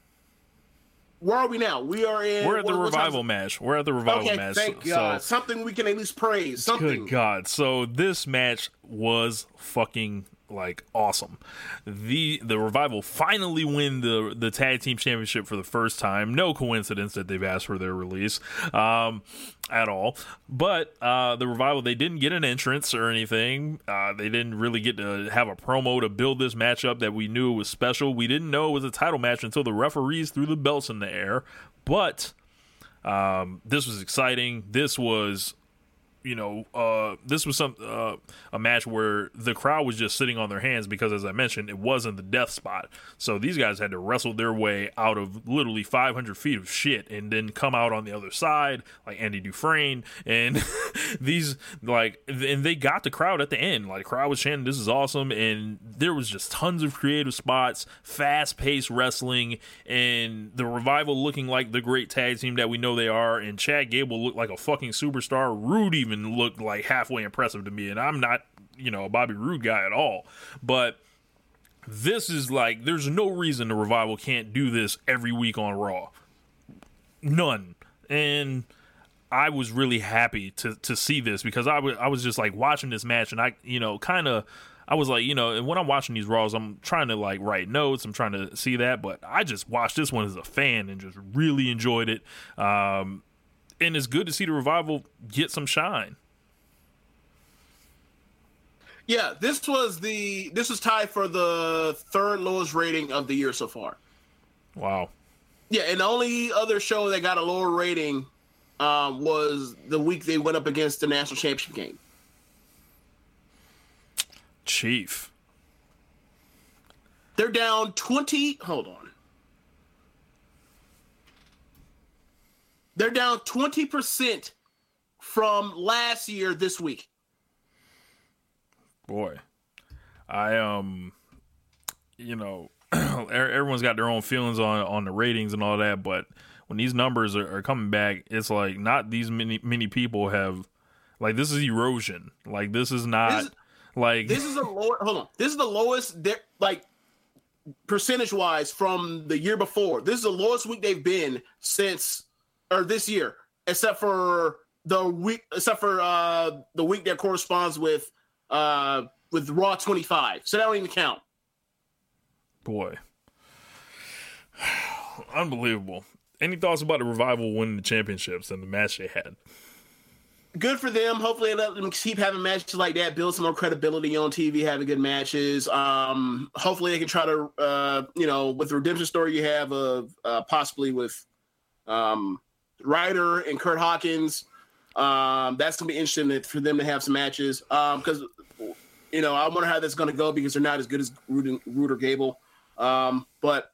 Where are we now? We are in. We're at the what, revival match. We're at the revival okay, match. Thank God. So, Something we can at least praise. Something. Good God. So this match was fucking like awesome. The the revival finally win the the tag team championship for the first time. No coincidence that they've asked for their release um, at all. But uh, the revival they didn't get an entrance or anything. Uh, they didn't really get to have a promo to build this matchup that we knew was special. We didn't know it was a title match until the referees threw the belts in the air. But um, this was exciting. This was you know, uh, this was some uh, a match where the crowd was just sitting on their hands because, as I mentioned, it wasn't the death spot. So these guys had to wrestle their way out of literally 500 feet of shit and then come out on the other side, like Andy Dufresne. And (laughs) these, like, and they got the crowd at the end. Like, the crowd was chanting, "This is awesome!" And there was just tons of creative spots, fast paced wrestling, and the revival looking like the great tag team that we know they are. And Chad Gable looked like a fucking superstar. Rudy even looked like halfway impressive to me. And I'm not, you know, a Bobby Roode guy at all. But this is like, there's no reason the revival can't do this every week on Raw. None. And I was really happy to to see this because I was I was just like watching this match and I you know kind of I was like you know and when I'm watching these Raws I'm trying to like write notes I'm trying to see that but I just watched this one as a fan and just really enjoyed it. Um, and it's good to see the revival get some shine. Yeah, this was the this was tied for the third lowest rating of the year so far. Wow. Yeah, and the only other show that got a lower rating um, was the week they went up against the national championship game. Chief. They're down twenty. Hold on. They're down 20% from last year this week. Boy. I um you know, (clears throat) everyone's got their own feelings on on the ratings and all that, but when these numbers are, are coming back, it's like not these many many people have like this is erosion. Like this is not this, like this is a lower. Hold on, this is the lowest. Like percentage wise from the year before. This is the lowest week they've been since or this year, except for the week, except for uh the week that corresponds with uh with Raw 25. So that don't even count. Boy, (sighs) unbelievable. Any thoughts about the revival winning the championships and the match they had? good for them. Hopefully, let them keep having matches like that, build some more credibility on TV, having good matches. Um, hopefully, they can try to, uh, you know, with the redemption story you have of uh, possibly with um, Ryder and Kurt Hawkins. Um, that's gonna be interesting for them to have some matches Um, because you know I wonder how that's gonna go because they're not as good as Roode or Gable. Um, but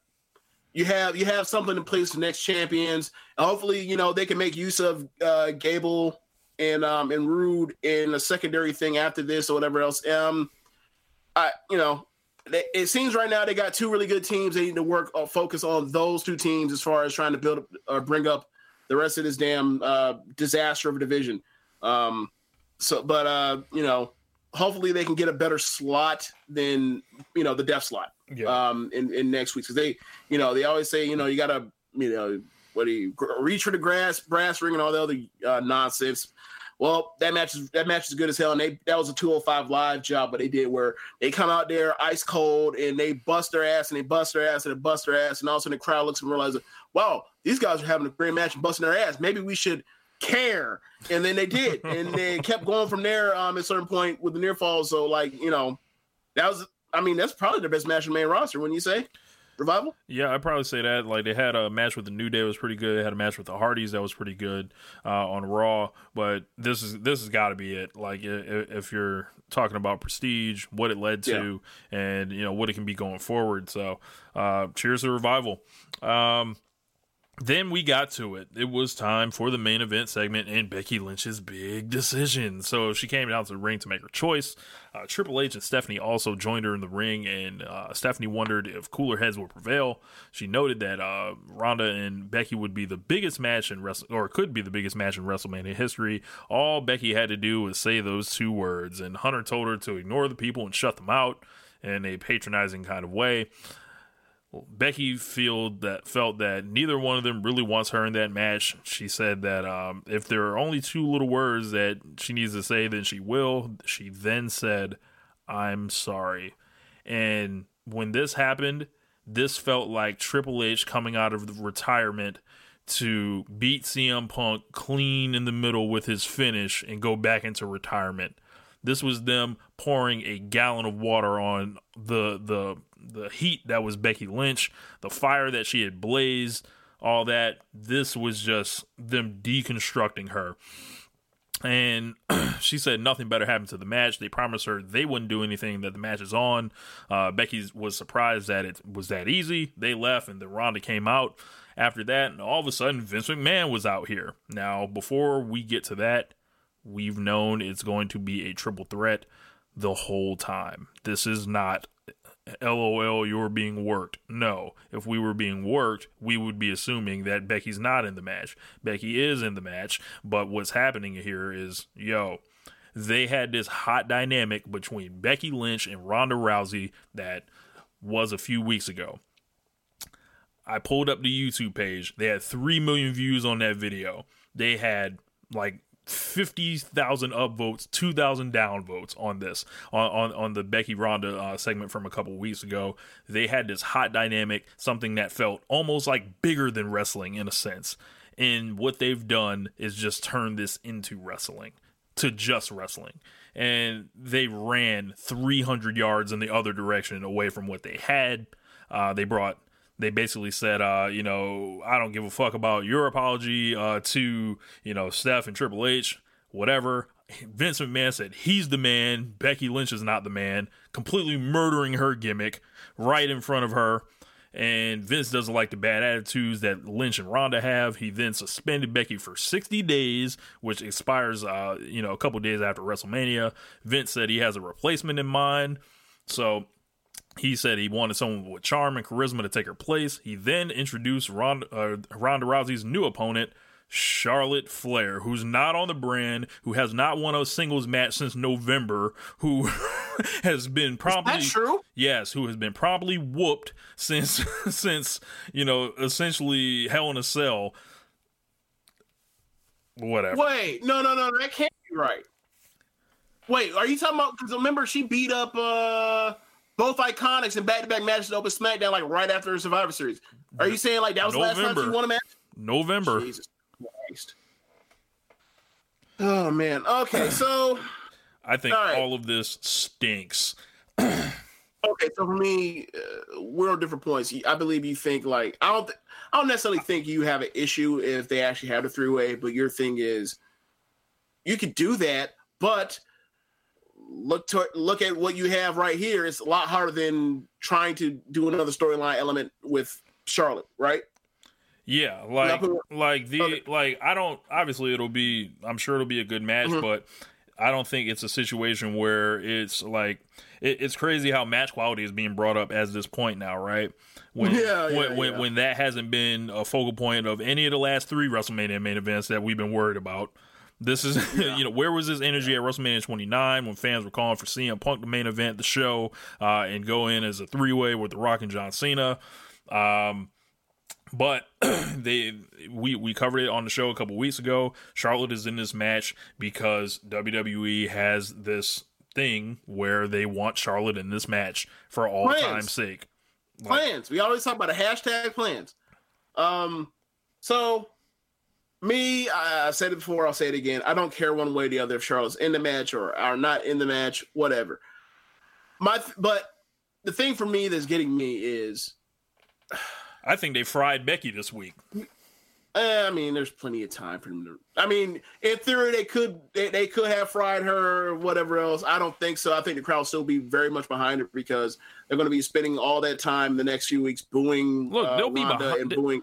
you have you have something in place for next champions. hopefully, you know they can make use of uh, Gable and um and Roode in a secondary thing after this or whatever else. Um, I you know it seems right now they got two really good teams. They need to work or uh, focus on those two teams as far as trying to build or bring up the rest of this damn uh, disaster of a division. Um, so, but uh, you know, hopefully they can get a better slot than you know the death slot. Yeah. Um, in, in next week because they, you know, they always say you know you gotta you know what do you reach for the grass brass ring and all the other uh, nonsense. Well, that match is that match is good as hell, and they that was a 205 live job, but they did where they come out there ice cold and they bust their ass and they bust their ass and they bust their ass, and all of a sudden the crowd looks and realizes, wow, these guys are having a great match and busting their ass. Maybe we should care, and then they did, (laughs) and they kept going from there. Um, at a certain point with the near fall, so like you know, that was I mean that's probably the best match in the main roster. When you say. Revival? Yeah, I'd probably say that. Like they had a match with the New Day was pretty good. They had a match with the Hardys that was pretty good uh, on Raw. But this is this has got to be it. Like if you're talking about prestige, what it led to, yeah. and you know what it can be going forward. So, uh, cheers to Revival. Um, then we got to it. It was time for the main event segment and Becky Lynch's big decision. So she came down to the ring to make her choice. Uh, Triple H and Stephanie also joined her in the ring, and uh, Stephanie wondered if cooler heads would prevail. She noted that uh, Ronda and Becky would be the biggest match in Wrestle, or could be the biggest match in WrestleMania history. All Becky had to do was say those two words, and Hunter told her to ignore the people and shut them out in a patronizing kind of way. Becky feel that felt that neither one of them really wants her in that match. She said that um, if there are only two little words that she needs to say, then she will. She then said, "I'm sorry." And when this happened, this felt like Triple H coming out of retirement to beat CM Punk clean in the middle with his finish and go back into retirement. This was them pouring a gallon of water on the the the heat that was Becky Lynch, the fire that she had blazed, all that. This was just them deconstructing her. And (clears throat) she said nothing better happened to the match. They promised her they wouldn't do anything that the match is on. Uh, Becky was surprised that it was that easy. They left, and then Ronda came out after that. And all of a sudden, Vince McMahon was out here. Now, before we get to that, we've known it's going to be a triple threat the whole time. This is not LOL, you're being worked. No, if we were being worked, we would be assuming that Becky's not in the match. Becky is in the match, but what's happening here is, yo, they had this hot dynamic between Becky Lynch and Ronda Rousey that was a few weeks ago. I pulled up the YouTube page. They had 3 million views on that video. They had like 50,000 upvotes, 2,000 downvotes on this, on, on, on the Becky Ronda uh, segment from a couple weeks ago. They had this hot dynamic, something that felt almost like bigger than wrestling in a sense. And what they've done is just turn this into wrestling, to just wrestling. And they ran 300 yards in the other direction away from what they had. Uh, they brought they basically said, uh, you know, I don't give a fuck about your apology uh, to, you know, Steph and Triple H, whatever. Vince McMahon said he's the man. Becky Lynch is not the man, completely murdering her gimmick right in front of her. And Vince doesn't like the bad attitudes that Lynch and Ronda have. He then suspended Becky for 60 days, which expires, uh, you know, a couple days after WrestleMania. Vince said he has a replacement in mind. So he said he wanted someone with charm and charisma to take her place. He then introduced Ronda, uh, Ronda Rousey's new opponent, Charlotte Flair, who's not on the brand, who has not won a singles match since November, who (laughs) has been promptly That's true? Yes, who has been promptly whooped since (laughs) since you know essentially Hell in a Cell. Whatever. Wait, no, no, no, that can't be right. Wait, are you talking about? Because remember, she beat up uh both iconics in back-to-back matches to open SmackDown like right after the Survivor Series. Are you saying like that was the last time you won a match? November. Jesus Christ. Oh man. Okay, (clears throat) so I think All right. all of this stinks. (clears throat) okay, so for me, uh, we're on different points. I believe you think like I don't. Th- I don't necessarily think you have an issue if they actually have a three way, but your thing is you could do that, but look to look at what you have right here. It's a lot harder than trying to do another storyline element with Charlotte, right? Yeah, like like the like I don't obviously it'll be I'm sure it'll be a good match, Mhm. but I don't think it's a situation where it's like it, it's crazy how match quality is being brought up as this point now, right? When Yeah, (laughs) yeah, when, when when that hasn't been a focal point of any of the last three WrestleMania main events that we've been worried about. This is, (laughs) you know, where was this energy at WrestleMania 29 when fans were calling for CM Punk the main event, the show, uh, and go in as a three way with The Rock and John Cena? Um, but (clears throat) they we we covered it on the show a couple weeks ago. Charlotte is in this match because WWE has this thing where they want Charlotte in this match for all Plans. time's sake. plans. We always talk about a hashtag plans. Um, so me, I, I said it before. I'll say it again. I don't care one way or the other if Charlotte's in the match or are not in the match, whatever. My, but the thing for me that's getting me is, I think they fried Becky this week. eh, I mean, there's plenty of time for them to. I mean, in theory, they could they, they could have fried her or whatever else. I don't think so. I think the crowd will still be very much behind her because they're going to be spending all that time the next few weeks booing. Look, uh, they'll be behind- and booing.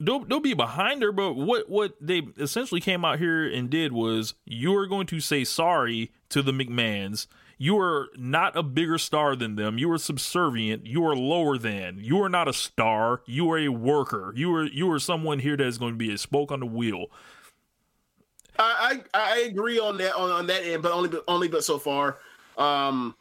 They'll, they'll be behind her, but what what they essentially came out here and did was you are going to say sorry to the McMahons. You are not a bigger star than them. You are subservient. You are lower than. You are not a star. You are a worker. You are you are someone here that is going to be a spoke on the wheel. I, I I agree on that on, on that end, but only but only but so far. Um,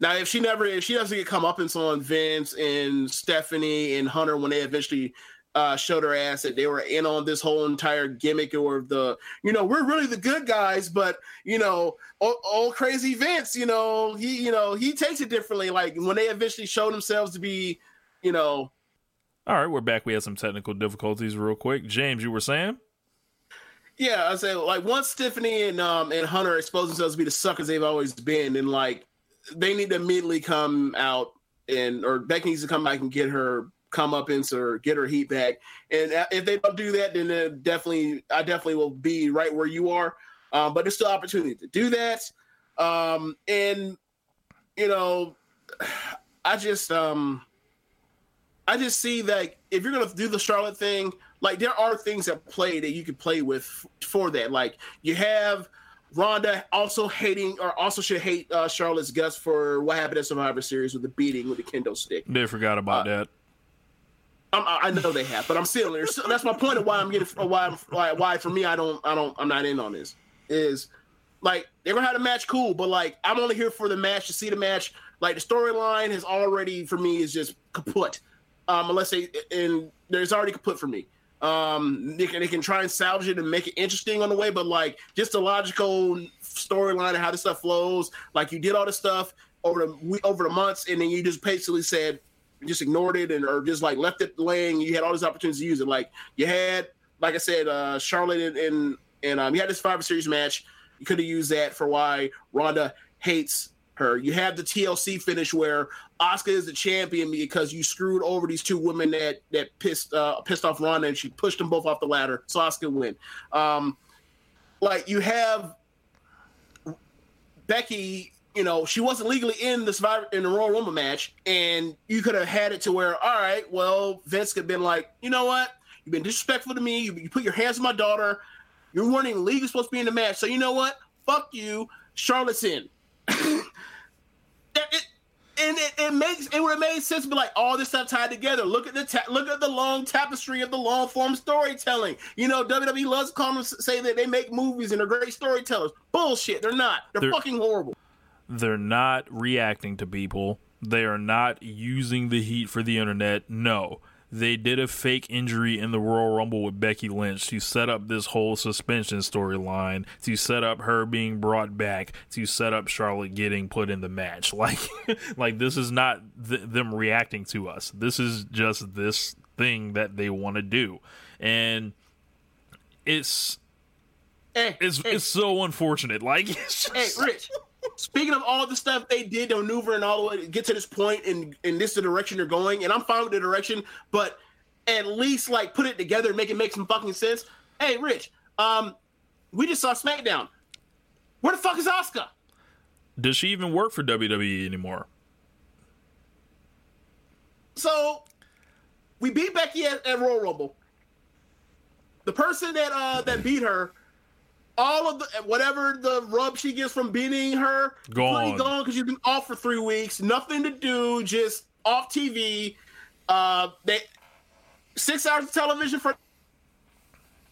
now if she never if she doesn't get come up on Vince and Stephanie and Hunter when they eventually uh, showed her ass that they were in on this whole entire gimmick or the you know we're really the good guys, but you know old, old crazy Vince, you know he you know he takes it differently. Like when they eventually showed themselves to be, you know All right, we're back. We had some technical difficulties real quick. James, you were saying? Yeah, I say like once Stephanie and um and Hunter expose themselves to be the suckers they've always been, and like they need to immediately come out and or Becky needs to come back and get her comeuppance or get her heat back. And uh, if they don't do that, then uh, definitely I definitely will be right where you are. Um, but there's still opportunity to do that. Um, and you know, (sighs) I just um I just see that if you're gonna do the Charlotte thing, like there are things that play that you could play with for that. Like you have Ronda also hating or also should hate uh, Charlotte's guts for what happened at Survivor Series with the beating with the kendo stick. They forgot about that. I'm, I know they have, but I'm still there. So that's my point of why I'm getting why I'm, why why for me I don't I don't I'm not in on this is like they're gonna have a match cool, but like I'm only here for the match to see the match. Like the storyline has already for me is just kaput. Um, unless they and there's already kaput for me. Um, they can they can try and salvage it and make it interesting on the way, but like just the logical storyline and how this stuff flows. Like you did all this stuff over the over the months, and then you just basically said just ignored it and or just like left it laying. You had all these opportunities to use it. Like you had, like I said, uh, Charlotte and and, and um, you had this five Series match. You could have used that for why Ronda hates her. You have the TLC finish where Asuka is the champion because you screwed over these two women that that pissed uh, pissed off Ronda and she pushed them both off the ladder, so Asuka win. Um, like you have Becky, you know, she wasn't legally in the Survivor in the Royal Rumble match, and you could have had it to where, all right, well, Vince could have been like, you know what, you've been disrespectful to me. You, you put your hands on my daughter. You weren't even legally supposed to be in the match, so you know what? Fuck you. Charlotte's in. (laughs) it, it, and it, it makes it would have made sense to be like all this stuff tied together. Look at the ta- look at the long tapestry of the long form storytelling. You know, WWE loves to call say that they make movies and they're great storytellers. Bullshit, they're not. They're, they're fucking horrible. They're not reacting to people. They are not using the heat for the internet. No they did a fake injury in the Royal Rumble with Becky Lynch to set up this whole suspension storyline, to set up her being brought back, to set up Charlotte getting put in the match. (laughs) Like, like this is not th- them reacting to us. This is just this thing that they want to do, and it's hey, it's hey. it's so unfortunate. Like, (laughs) it's just... Rich. Speaking of all the stuff they did to maneuver and all the way to get to this point and and this the direction they're going, and I'm fine with the direction, but at least like put it together and make it make some fucking sense. Hey, Rich, um, we just saw SmackDown. Where the fuck is Asuka? Does she even work for WWE anymore? So we beat Becky at, at Royal Rumble. The person that uh that beat her all of the whatever the rub she gets from beating her gone gone because she's been off for three weeks. Nothing to do just off tv uh they six hours of television for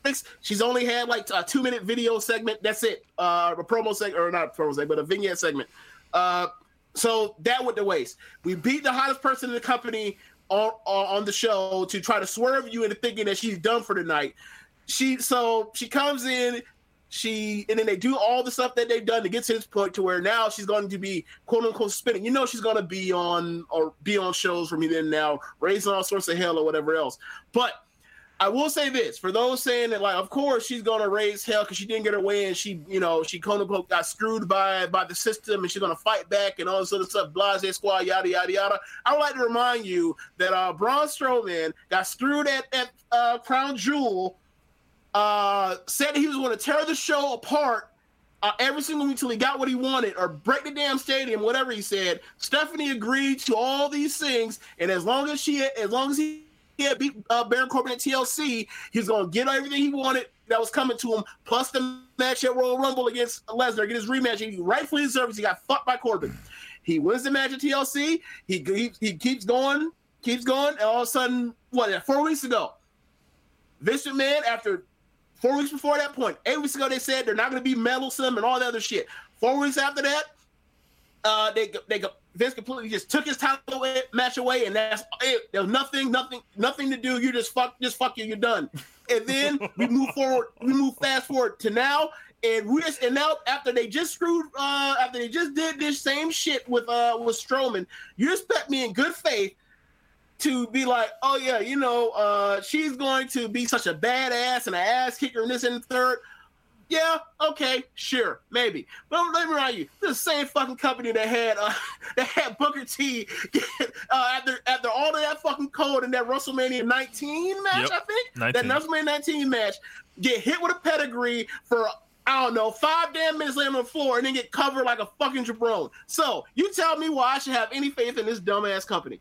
six. she's only had like a two minute video segment. That's it. Uh a promo segment or not a promo segment but a vignette segment. Uh so that went to waste. We beat the hottest person in the company on on the show to try to swerve you into thinking that she's done for the night she so she comes in she and then they do all the stuff that they've done to get to this point to where now she's going to be quote unquote spinning. You know she's going to be on or be on shows from then now, raising all sorts of hell or whatever else. But I will say this for those saying that, like, of course she's going to raise hell because she didn't get her way and she, you know, she quote unquote got screwed by by the system and she's going to fight back and all this other stuff, blase squad, yada yada yada. I would like to remind you that uh, Braun Strowman got screwed at at uh, Crown Jewel uh, said he was going to tear the show apart uh, every single week until he got what he wanted or break the damn stadium, whatever he said. Stephanie agreed to all these things, and as long as she, as long as he, had beat uh, Baron Corbin at TLC, he's going to get everything he wanted that was coming to him, plus the match at Royal Rumble against Lesnar, get his rematch. He rightfully deserves. He got fucked by Corbin. He wins the match at TLC. He he, he keeps going, keeps going, and all of a sudden, what? Four weeks ago, Vince McMahon, after Four weeks before that point, eight weeks ago, they said they're not going to be meddlesome and all that other shit. Four weeks after that, uh, they they Vince completely just took his title away, match away, and that's it. There's nothing, nothing, nothing to do. You just fuck, just fuck you. You're done. And then we move forward. We move fast forward to now, and we just and now after they just screwed, uh, after they just did this same shit with uh with Strowman, you expect me in good faith to be like, oh yeah, you know, uh, she's going to be such a badass and an ass kicker and this and the third. Yeah, okay, sure, maybe. But let me remind you, the same fucking company that had uh, (laughs) that had Booker T (laughs) get, uh, after after all of that fucking code in that WrestleMania 19 match, yep. I think 19. that WrestleMania 19 match, get hit with a pedigree for I don't know, five damn minutes laying on the floor and then get covered like a fucking jabron. So you tell me why I should have any faith in this dumbass company.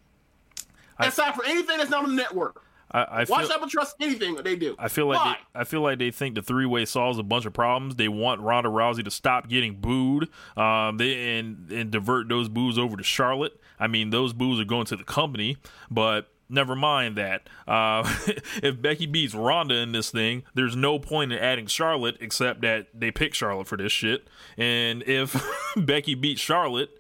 Aside from anything that's not on the network. I, I feel, Why should I trust anything that they do? I feel like they, I feel like they think the three way solves a bunch of problems. They want Ronda Rousey to stop getting booed, um, they and and divert those boos over to Charlotte. I mean, those boos are going to the company, but never mind that. Uh, (laughs) if Becky beats Ronda in this thing, there's no point in adding Charlotte except that they pick Charlotte for this shit. And if (laughs) Becky beats Charlotte,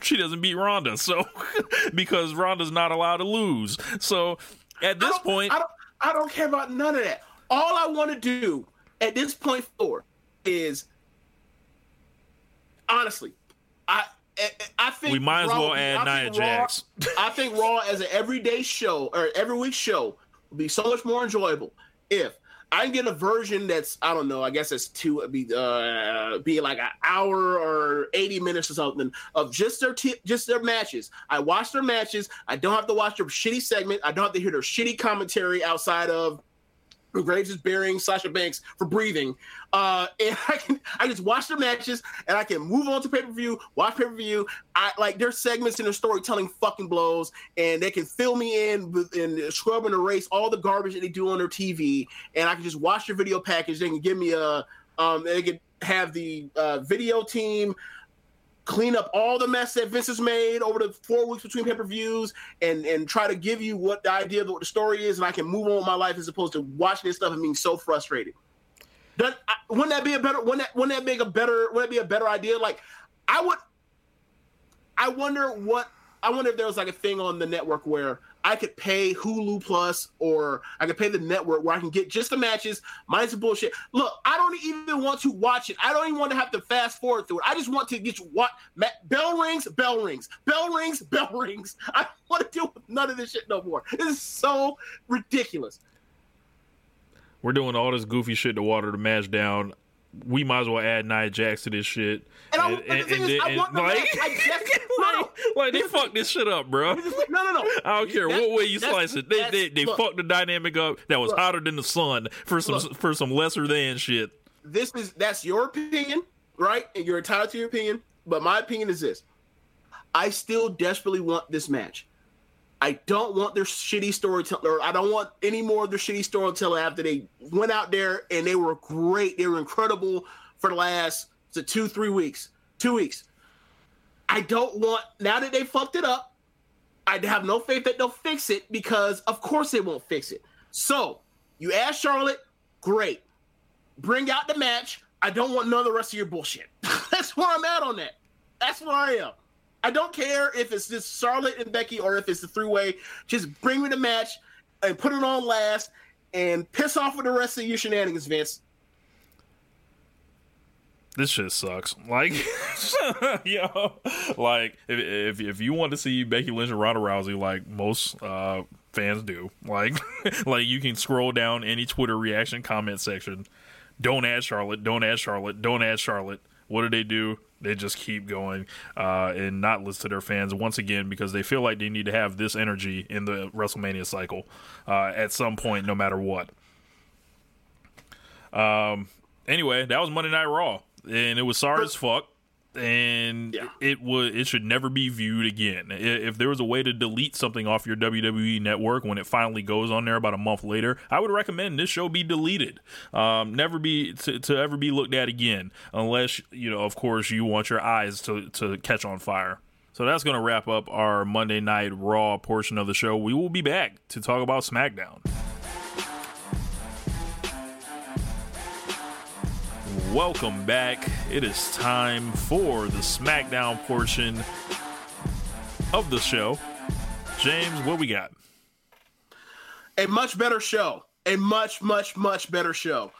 she doesn't beat Ronda. So (laughs) because Ronda's not allowed to lose. So at this I point, I don't, I don't care about none of that. All I want to do at this point forward is honestly, I I think we might as Raw, well add Nia Jax. (laughs) I think Raw as an everyday show or every week show would be so much more enjoyable if I can get a version that's I don't know. I guess it's two be uh be like an hour or eighty minutes or something of just their t- just their matches. I watch their matches. I don't have to watch their shitty segment. I don't have to hear their shitty commentary outside of Graves is burying Sasha Banks for breathing. Uh, and (laughs) I can I just watch their matches and I can move on to pay per view, watch pay per view. I like their segments and their storytelling fucking blows, and they can fill me in with, and scrub and erase all the garbage that they do on their TV, and I can just watch their video package. They can give me a um, they can have the uh, video team clean up all the mess that Vince has made over the four weeks between pay per views, and and try to give you what the idea of what the story is, and I can move on with my life as opposed to watching this stuff and being so frustrated. That, I, wouldn't that be a better? Wouldn't that, wouldn't that make a better? Wouldn't that be a better idea? Like, I would. I wonder what. I wonder if there was like a thing on the network where I could pay Hulu Plus or I could pay the network where I can get just the matches minus the bullshit. Look, I don't even want to watch it. I don't even want to have to fast forward through it. I just want to get you what bell rings, bell rings, bell rings, (laughs) bell rings. I don't want to deal with none of this shit no more. This is so ridiculous. We're doing all this goofy shit to water the match down we might as well add Nia Jax to this shit. And, and, and, and, is, and like, (laughs) like, like, they fucked this shit up, bro. No, no, no. I don't care what way you slice it. They they, they look, fucked the dynamic up that was look, hotter than the sun for some look, for some lesser than shit. This is that's your opinion, right? And you're entitled to your opinion. But my opinion is this: I still desperately want this match. I don't want their shitty storytelling, or I don't want any more of their shitty storytelling after they went out there and they were great. They were incredible for the last so two, three weeks, two weeks. I don't want now that they fucked it up. I have no faith that they'll fix it because, of course, they won't fix it. So you ask Charlotte, great. Bring out the match. I don't want none of the rest of your bullshit. (laughs) That's where I'm at on that. That's where I am. I don't care if it's just Charlotte and Becky or if it's the three way. Just bring me the match and put it on last and piss off with the rest of your shenanigans, Vince. This shit sucks. Like, (laughs) yo, like if, if if you want to see Becky Lynch and Ronda Rousey, like most uh, fans do, like (laughs) like you can scroll down any Twitter reaction comment section. Don't add Charlotte. Don't add Charlotte. Don't add Charlotte. What do they do? They just keep going uh, and not listen to their fans once again because they feel like they need to have this energy in the WrestleMania cycle uh, at some point, no matter what. Um. Anyway, that was Monday Night Raw, and it was sorry as fuck and yeah. it would it should never be viewed again. If there was a way to delete something off your WWE network when it finally goes on there about a month later, I would recommend this show be deleted. Um, never be to, to ever be looked at again, unless you know, of course, you want your eyes to to catch on fire. So that's going to wrap up our Monday Night Raw portion of the show. We will be back to talk about SmackDown. Welcome back. It is time for the SmackDown portion of the show. James, what we got? A much better show. A much, much, much better show.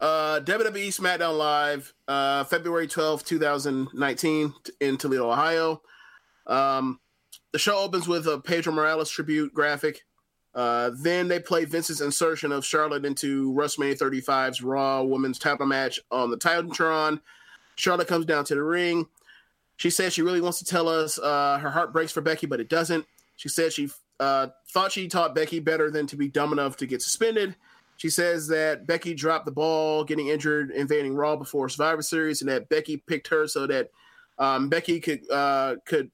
Uh, WWE SmackDown Live, uh, February 12th, 2019, in Toledo, Ohio. Um, the show opens with a Pedro Morales tribute graphic. Uh, then they play Vince's insertion of Charlotte into WrestleMania 35's Raw Women's Title match on the Titantron. Charlotte comes down to the ring. She says she really wants to tell us uh, her heart breaks for Becky, but it doesn't. She said she uh, thought she taught Becky better than to be dumb enough to get suspended. She says that Becky dropped the ball, getting injured, invading Raw before Survivor Series, and that Becky picked her so that um, Becky could uh, could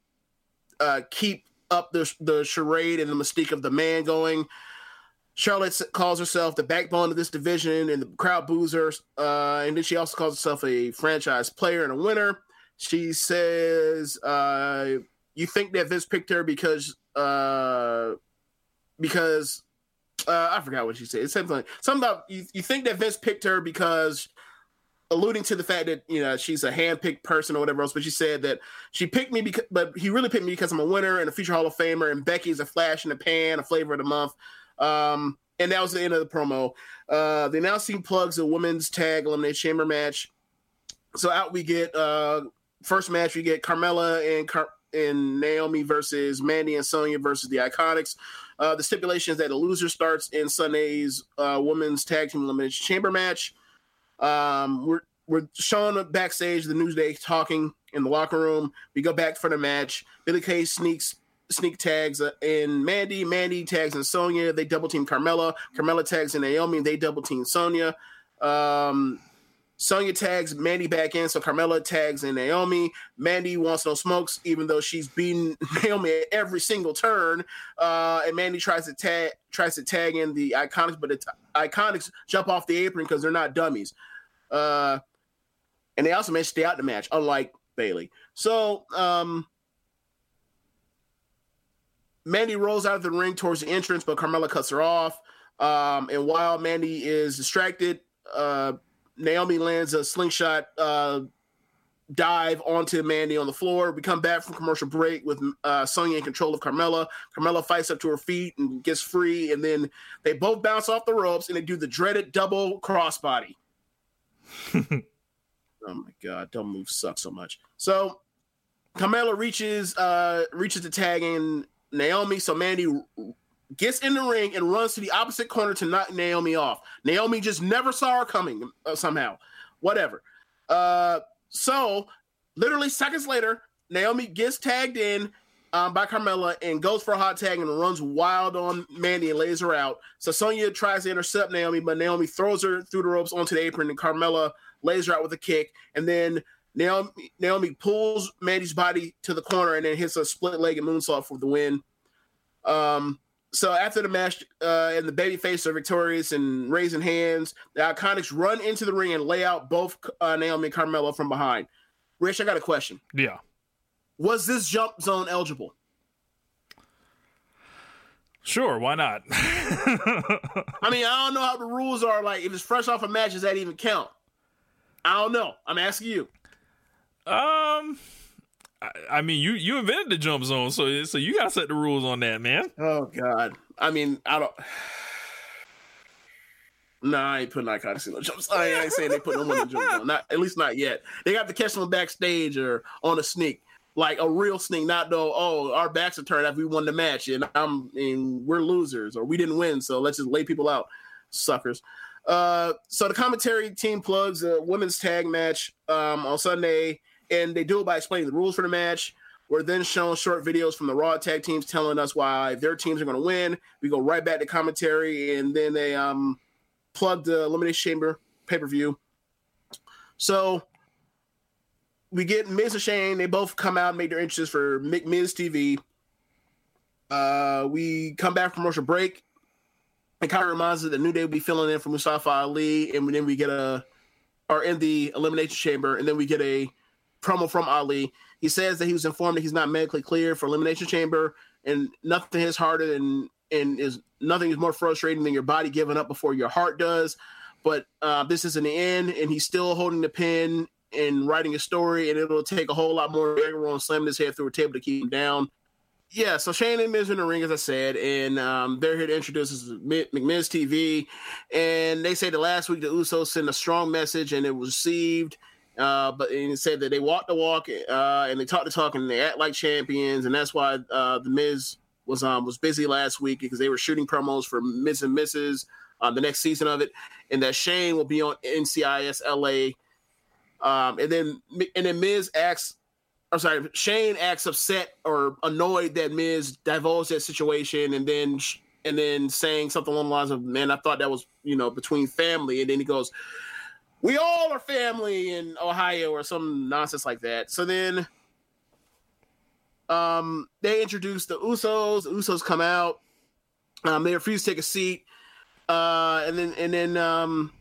uh, keep up the the charade and the mystique of the man going. Charlotte calls herself the backbone of this division, and the crowd boos her. Uh, and then she also calls herself a franchise player and a winner. She says, uh, "You think that Vince picked her because uh, because uh, I forgot what she said. It's something like something about you, you think that Vince picked her because alluding to the fact that you know she's a handpicked person or whatever else. But she said that she picked me because, but he really picked me because I'm a winner and a future Hall of Famer, and Becky's a flash in the pan, a flavor of the month. Um, and that was the end of the promo. Uh, the announcing plugs a women's tag elimination chamber match. So out we get uh, first match. We get Carmella and Car- and Naomi versus Mandy and Sonya versus the Iconics. Uh, the stipulation is that the loser starts in Sunday's uh, women's tag team elimination chamber match. Um, we're we're showing up backstage the New Day talking in the locker room. We go back for the match. Billy Kay sneaks sneak tags uh, in Mandy. Mandy tags in Sonya. They double team Carmella. Carmella tags in Naomi. They double team Sonya. Um, Sonya tags Mandy back in, so Carmella tags in Naomi. Mandy wants no smokes, even though she's beaten (laughs) Naomi at every single turn. Uh, and Mandy tries to tag tries to tag in the Iconics, but the t- Iconics jump off the apron because they're not dummies. Uh, and they also managed to stay out the match, unlike Bayley. So um, Mandy rolls out of the ring towards the entrance, but Carmella cuts her off. Um, and while Mandy is distracted, uh, Naomi lands a slingshot uh, dive onto Mandy on the floor. We come back from commercial break with uh, Sonya in control of Carmella. Carmella fights up to her feet and gets free, and then they both bounce off the ropes and they do the dreaded double crossbody. (laughs) oh my god, double move sucks so much. So Carmella reaches uh reaches the tag in Naomi, so Mandy gets in the ring and runs to the opposite corner to knock Naomi off. Naomi just never saw her coming uh, somehow. Whatever. Uh, so, literally seconds later, Naomi gets tagged in um, by Carmella and goes for a hot tag and runs wild on Mandy and lays her out. So Sonya tries to intercept Naomi, but Naomi throws her through the ropes onto the apron and Carmella lays her out with a kick. And then Naomi, Naomi pulls Mandy's body to the corner and then hits a split leg and moonsault for the win. Um, so after the match uh, and the babyface are victorious and raising hands, the Iconics run into the ring and lay out both uh, Naomi and Carmella from behind. Rich, I got a question. Yeah. Was this jump zone eligible? Sure, why not? (laughs) I mean, I don't know how the rules are. Like, if it's fresh off a match, does that even count? I don't know. I'm asking you. Um, I, mean, you you invented the jump zone, so so you got to set the rules on that, man. Oh God, I mean, I don't. (sighs) Nah, I ain't putting iconics in the jump zone. I ain't saying they put them in the jump zone. Not at least not yet. They got to catch them backstage or on a sneak, like a real sneak. Not though. Oh, our backs are turned after we won the match, and I'm and we're losers or we didn't win, so let's just lay people out, suckers. Uh, so the commentary team plugs a women's tag match um, on Sunday and they do it by explaining the rules for the match. We're then shown short videos from the Raw tag teams telling us why their teams are going to win. We go right back to commentary, and then they um, plug the Elimination Chamber pay per view. So we get Miz and Shane. They both come out and make their entrances for Miz TV. Uh, we come back from commercial break. And kind of reminds us that New Day will be filling in for Mustafa Ali, and then we get a, are in the Elimination Chamber, and then we get a promo from Ali. He says that he was informed that he's not medically cleared for elimination chamber, and nothing is harder than and is nothing is more frustrating than your body giving up before your heart does. But uh, this isn't the end, and he's still holding the pen and writing a story, and it'll take a whole lot more aggro and slamming his head through a table to keep him down. Yeah, so Shane and Miz in the ring, as I said, and um, they're here to introduce us to McMiz TV. And they say that last week the Usos sent a strong message and it was received. Uh, but and said that they walk the walk uh, and they talk the talk and they act like champions, and that's why uh, the Miz was um was busy last week because they were shooting promos for Miz and Mrs. Uh, the next season of it, and that Shane will be on NCIS LA. Um, and then and then Miz acts. I'm sorry, Shane acts upset or annoyed that Miz divulged that situation, and then and then saying something along the lines of, "Man, I thought that was you know between family," and then he goes we all are family in Ohio or some nonsense like that. So then um, they introduce the Usos. The Usos come out. Um, they refuse to take a seat. Uh, and then and then um,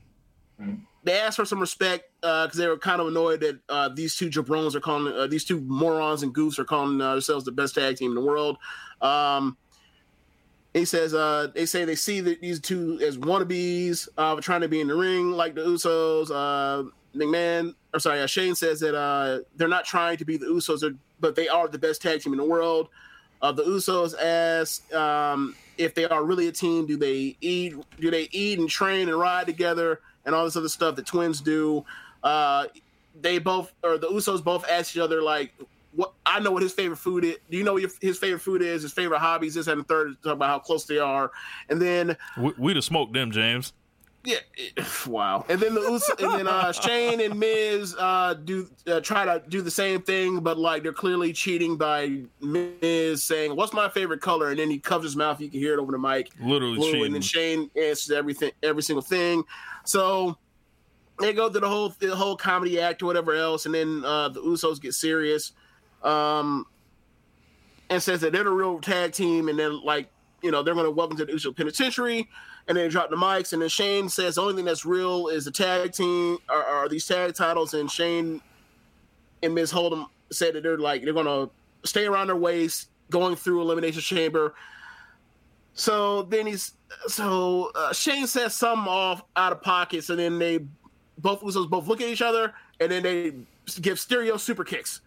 they ask for some respect because uh, they were kind of annoyed that uh, these two jabrones are calling uh, these two morons and goofs are calling uh, themselves the best tag team in the world. Um, he says uh, they say they see that these two as wannabes uh, trying to be in the ring like the Usos. McMahon, or sorry, Shane says that they're not trying to be the Usos, but they are the best tag team in the world. The Usos ask um, if they are really a team. Do they eat? Do they eat and train and ride together and all this other stuff that twins do? Uh, they both, or the Usos both ask each other like, what I know what his favorite food is. Do you know what his favorite food is? His favorite hobbies, this and the third, talk about how close they are, and then we, we'd have smoked them, James. Yeah, it, (laughs) wow. And then the and then uh, Shane and Miz uh, do uh, try to do the same thing, but like they're clearly cheating by Miz saying, "What's my favorite color?" And then he covers his mouth. You can hear it over the mic. Literally blue, cheating. And then Shane answers everything, every single thing. So they go through the whole the whole comedy act or whatever else, and then uh, the Usos get serious um, and says that they're the real tag team, and then like you know they're going to welcome to the Uso Penitentiary, and then they drop the mics, and then Shane says the only thing that's real is the tag team or, or these tag titles, and Shane and Miz Hold'em said that they're like they're gonna stay around their waist, going through Elimination Chamber. So then he's so uh, Shane says something off out of pockets, and then they both Usos both look at each other, and then they give stereo super kicks.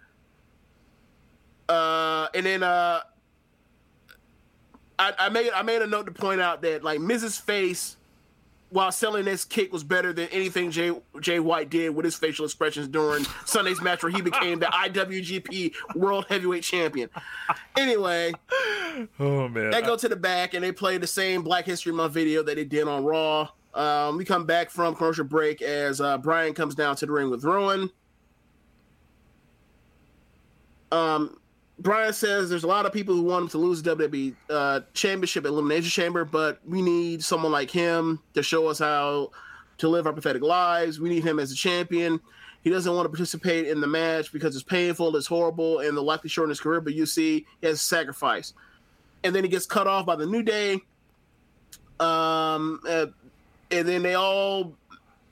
Uh, and then uh, I, I made I made a note to point out that like Miz's face while selling this kick was better than anything Jay Jay White did with his facial expressions during Sunday's match where he became the IWGP World Heavyweight Champion. Anyway, oh man, they go to the back and they play the same Black History Month video that they did on Raw. Um, we come back from commercial break as uh, Bryan comes down to the ring with Rowan. Um, Bryan says there's a lot of people who want him to lose the WWE uh, Championship Elimination Chamber, but we need someone like him to show us how to live our pathetic lives. We need him as a champion. He doesn't want to participate in the match because it's painful, it's horrible, and the likely shorten his career. But you see, he has sacrifice, and then he gets cut off by the New Day. Um, uh, and then they all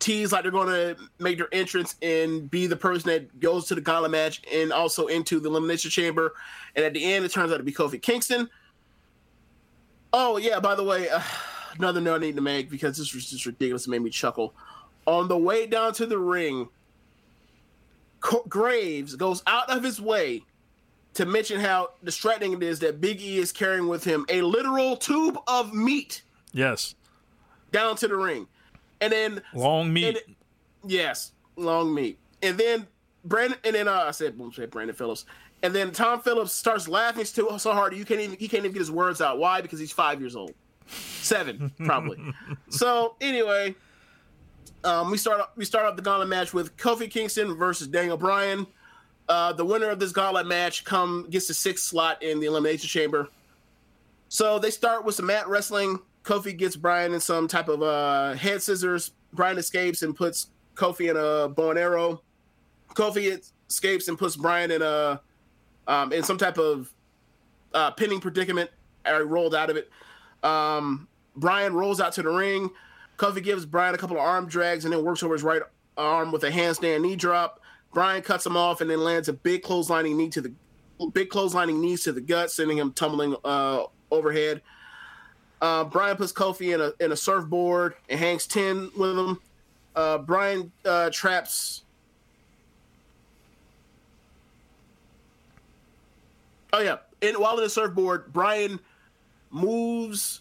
tease like they're going to make their entrance and be the person that goes to the gala match and also into the elimination chamber. And at the end, it turns out to be Kofi Kingston. Oh yeah, by the way, uh, another note I need to make because this was just ridiculous. It made me chuckle. On the way down to the ring, Co- Graves goes out of his way to mention how distracting it is that Big E is carrying with him a literal tube of meat. Yes. Down to the ring and then long meat. It, yes, long meat. And then Brandon, and then uh, I said, I said Brandon Phillips, and then Tom Phillips starts laughing so, so hard you can't even he can't even get his words out. Why? Because he's five years old, seven (laughs) probably. so anyway, um, we start we start off the gauntlet match with Kofi Kingston versus Daniel Bryan. Uh, the winner of this gauntlet match come gets the sixth slot in the elimination chamber. So they start with some mat wrestling. Kofi gets Bryan in some type of uh, head scissors. Bryan escapes and puts Kofi in a bow and arrow. Kofi escapes and puts Bryan in a um, in some type of uh, pinning predicament. I rolled out of it. Um, Bryan rolls out to the ring. Kofi gives Bryan a couple of arm drags and then works over his right arm with a handstand knee drop. Bryan cuts him off and then lands a big clotheslining knee to the big clotheslining knees to the gut, sending him tumbling uh, overhead. Uh, Bryan puts Kofi in a in a surfboard and hangs ten with him. Uh, Bryan uh, traps. Oh yeah, and while in the surfboard, Bryan moves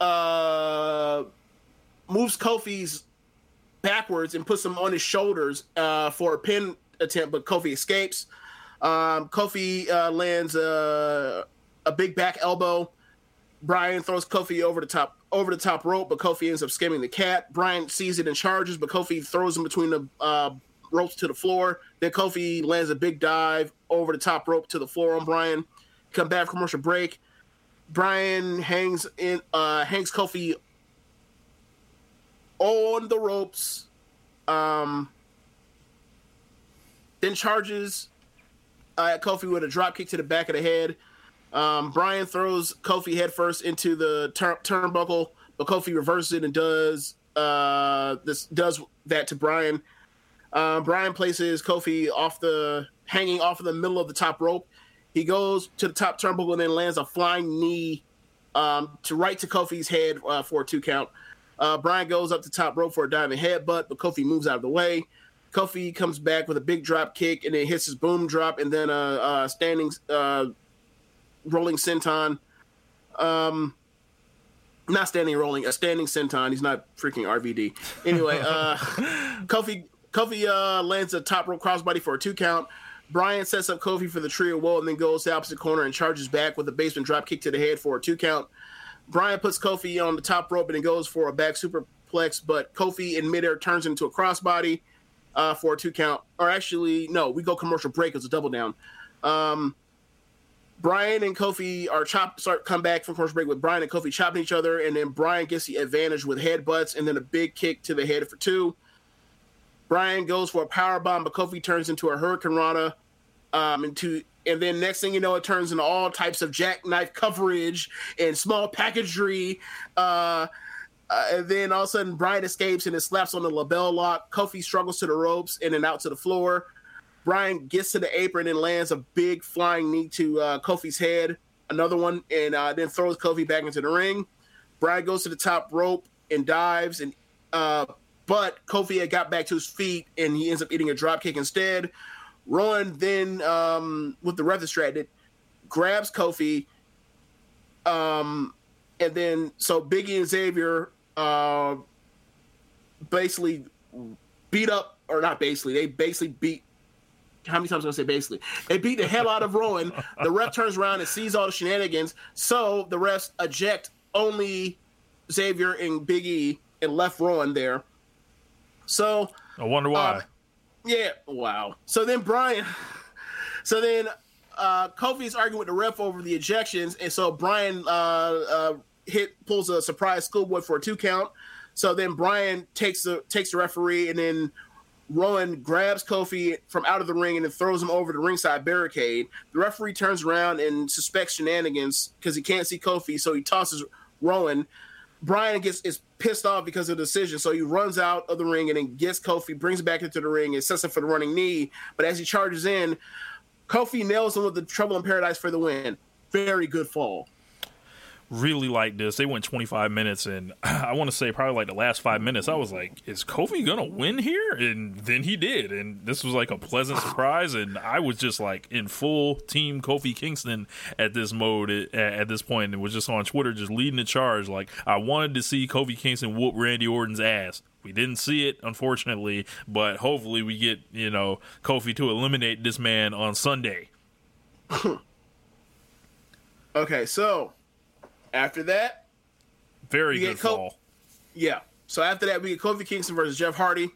uh moves Kofi's backwards and puts him on his shoulders uh, for a pin attempt, but Kofi escapes. Um, Kofi uh, lands a, a big back elbow Bryan throws Kofi over the top over the top rope, but Kofi ends up skimming the cat. Bryan sees it and charges, but Kofi throws him between the uh, ropes to the floor. Then Kofi lands a big dive over the top rope to the floor on Bryan. Come back commercial break. Bryan hangs in uh, hangs Kofi on the ropes. Um, then charges uh, Kofi with a drop kick to the back of the head. Um, Bryan throws Kofi headfirst into the tur- turnbuckle, but Kofi reverses it and does uh, this does that to Bryan. Um, Bryan places Kofi off the hanging off of the middle of the top rope. He goes to the top turnbuckle and then lands a flying knee um, to right to Kofi's head uh, for a two count. Uh, Bryan goes up the top rope for a diving headbutt, but Kofi moves out of the way. Kofi comes back with a big drop kick and then hits his boom drop and then a, a standing uh, rolling senton. Um, not standing rolling, a standing senton. He's not freaking RVD. Anyway, uh, (laughs) Kofi Kofi uh, lands a top rope crossbody for a two count. Bryan sets up Kofi for the tree o' woe and then goes to the opposite corner and charges back with a basement drop kick to the head for a two count. Bryan puts Kofi on the top rope and then goes for a back superplex, but Kofi in midair turns into a crossbody uh, for a two count. Or actually, no, we go commercial break as a double down. Um, Bryan and Kofi are chop start come back from commercial break with Bryan and Kofi chopping each other, and then Bryan gets the advantage with headbutts and then a big kick to the head for two. Bryan goes for a power bomb, but Kofi turns into a hurricanrana. Um, into and then next thing you know, it turns into all types of jackknife coverage and small packagery. Uh, uh, and then all of a sudden, Bryan escapes and it slaps on the LeBell Lock. Kofi struggles to the ropes and then out to the floor. Bryan gets to the apron and lands a big flying knee to uh, Kofi's head, another one, and uh, then throws Kofi back into the ring. Bryan goes to the top rope and dives, and uh, but Kofi had got back to his feet and he ends up eating a drop kick instead. Rowan then, um, with the ref distracted, grabs Kofi, um, and then so Biggie and Xavier uh, basically beat up, or not basically, they basically beat how many times I'm I say basically? They beat the hell out of Rowan. The ref turns around and sees all the shenanigans, so the refs eject only Xavier and Big E and left Rowan there. So I wonder why. Uh, yeah, wow. So then Bryan, (laughs) so then uh, Kofi's arguing with the ref over the ejections, and so Bryan uh, uh, hit pulls a surprise schoolboy for a two count. So then Bryan takes the takes the referee, and then Rowan grabs Kofi from out of the ring and then throws him over the ringside barricade. The referee turns around and suspects shenanigans because he can't see Kofi, so he tosses Rowan. Bryan gets is pissed off because of the decision, so he runs out of the ring and then gets Kofi, brings him back into the ring, and sets him for the running knee. But as he charges in, Kofi nails him with the Trouble in Paradise for the win. Very good fall really like this. They went 25 minutes, and (clears throat) I want to say probably like the last five minutes, I was like, is Kofi gonna win here? And then he did, and this was like a pleasant (sighs) surprise. And I was just like in full team Kofi Kingston at this mode at, at this point, and was just on Twitter just leading the charge. Like I wanted to see Kofi Kingston whoop Randy Orton's ass. We didn't see it, unfortunately, but hopefully we get you know Kofi to eliminate this man on Sunday. (laughs) okay, so after that, very good Co- fall. Yeah. So after that, we get Kofi Kingston versus Jeff Hardy.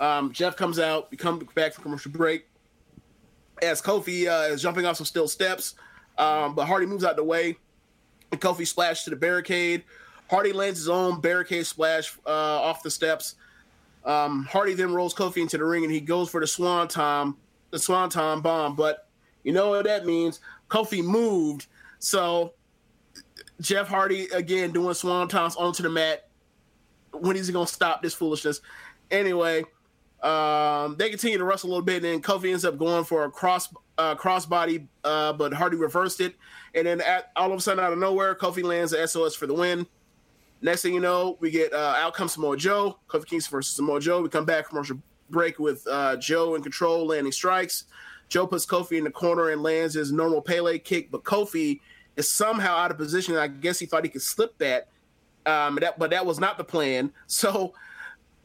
Um, Jeff comes out, we come back from commercial break. As Kofi uh, is jumping off some steel steps, um, but Hardy moves out the way, and Kofi splashes to the barricade. Hardy lands his own barricade splash uh, off the steps. Um, Hardy then rolls Kofi into the ring, and he goes for the Swanton, the Swanton bomb. But you know what that means? Kofi moved, so Jeff Hardy again doing swantons onto the mat. When is he gonna stop this foolishness? Anyway, um, they continue to wrestle a little bit, and then Kofi ends up going for a cross uh, crossbody, uh, but Hardy reversed it, and then at, all of a sudden out of nowhere, Kofi lands the SOS for the win. Next thing you know, we get uh, out comes Samoa Joe, Kofi Kingston versus Samoa Joe. We come back commercial break with uh, Joe in control, landing strikes. Joe puts Kofi in the corner and lands his normal Pele kick, but Kofi is somehow out of position. I guess he thought he could slip that, um, that but that was not the plan. (laughs) So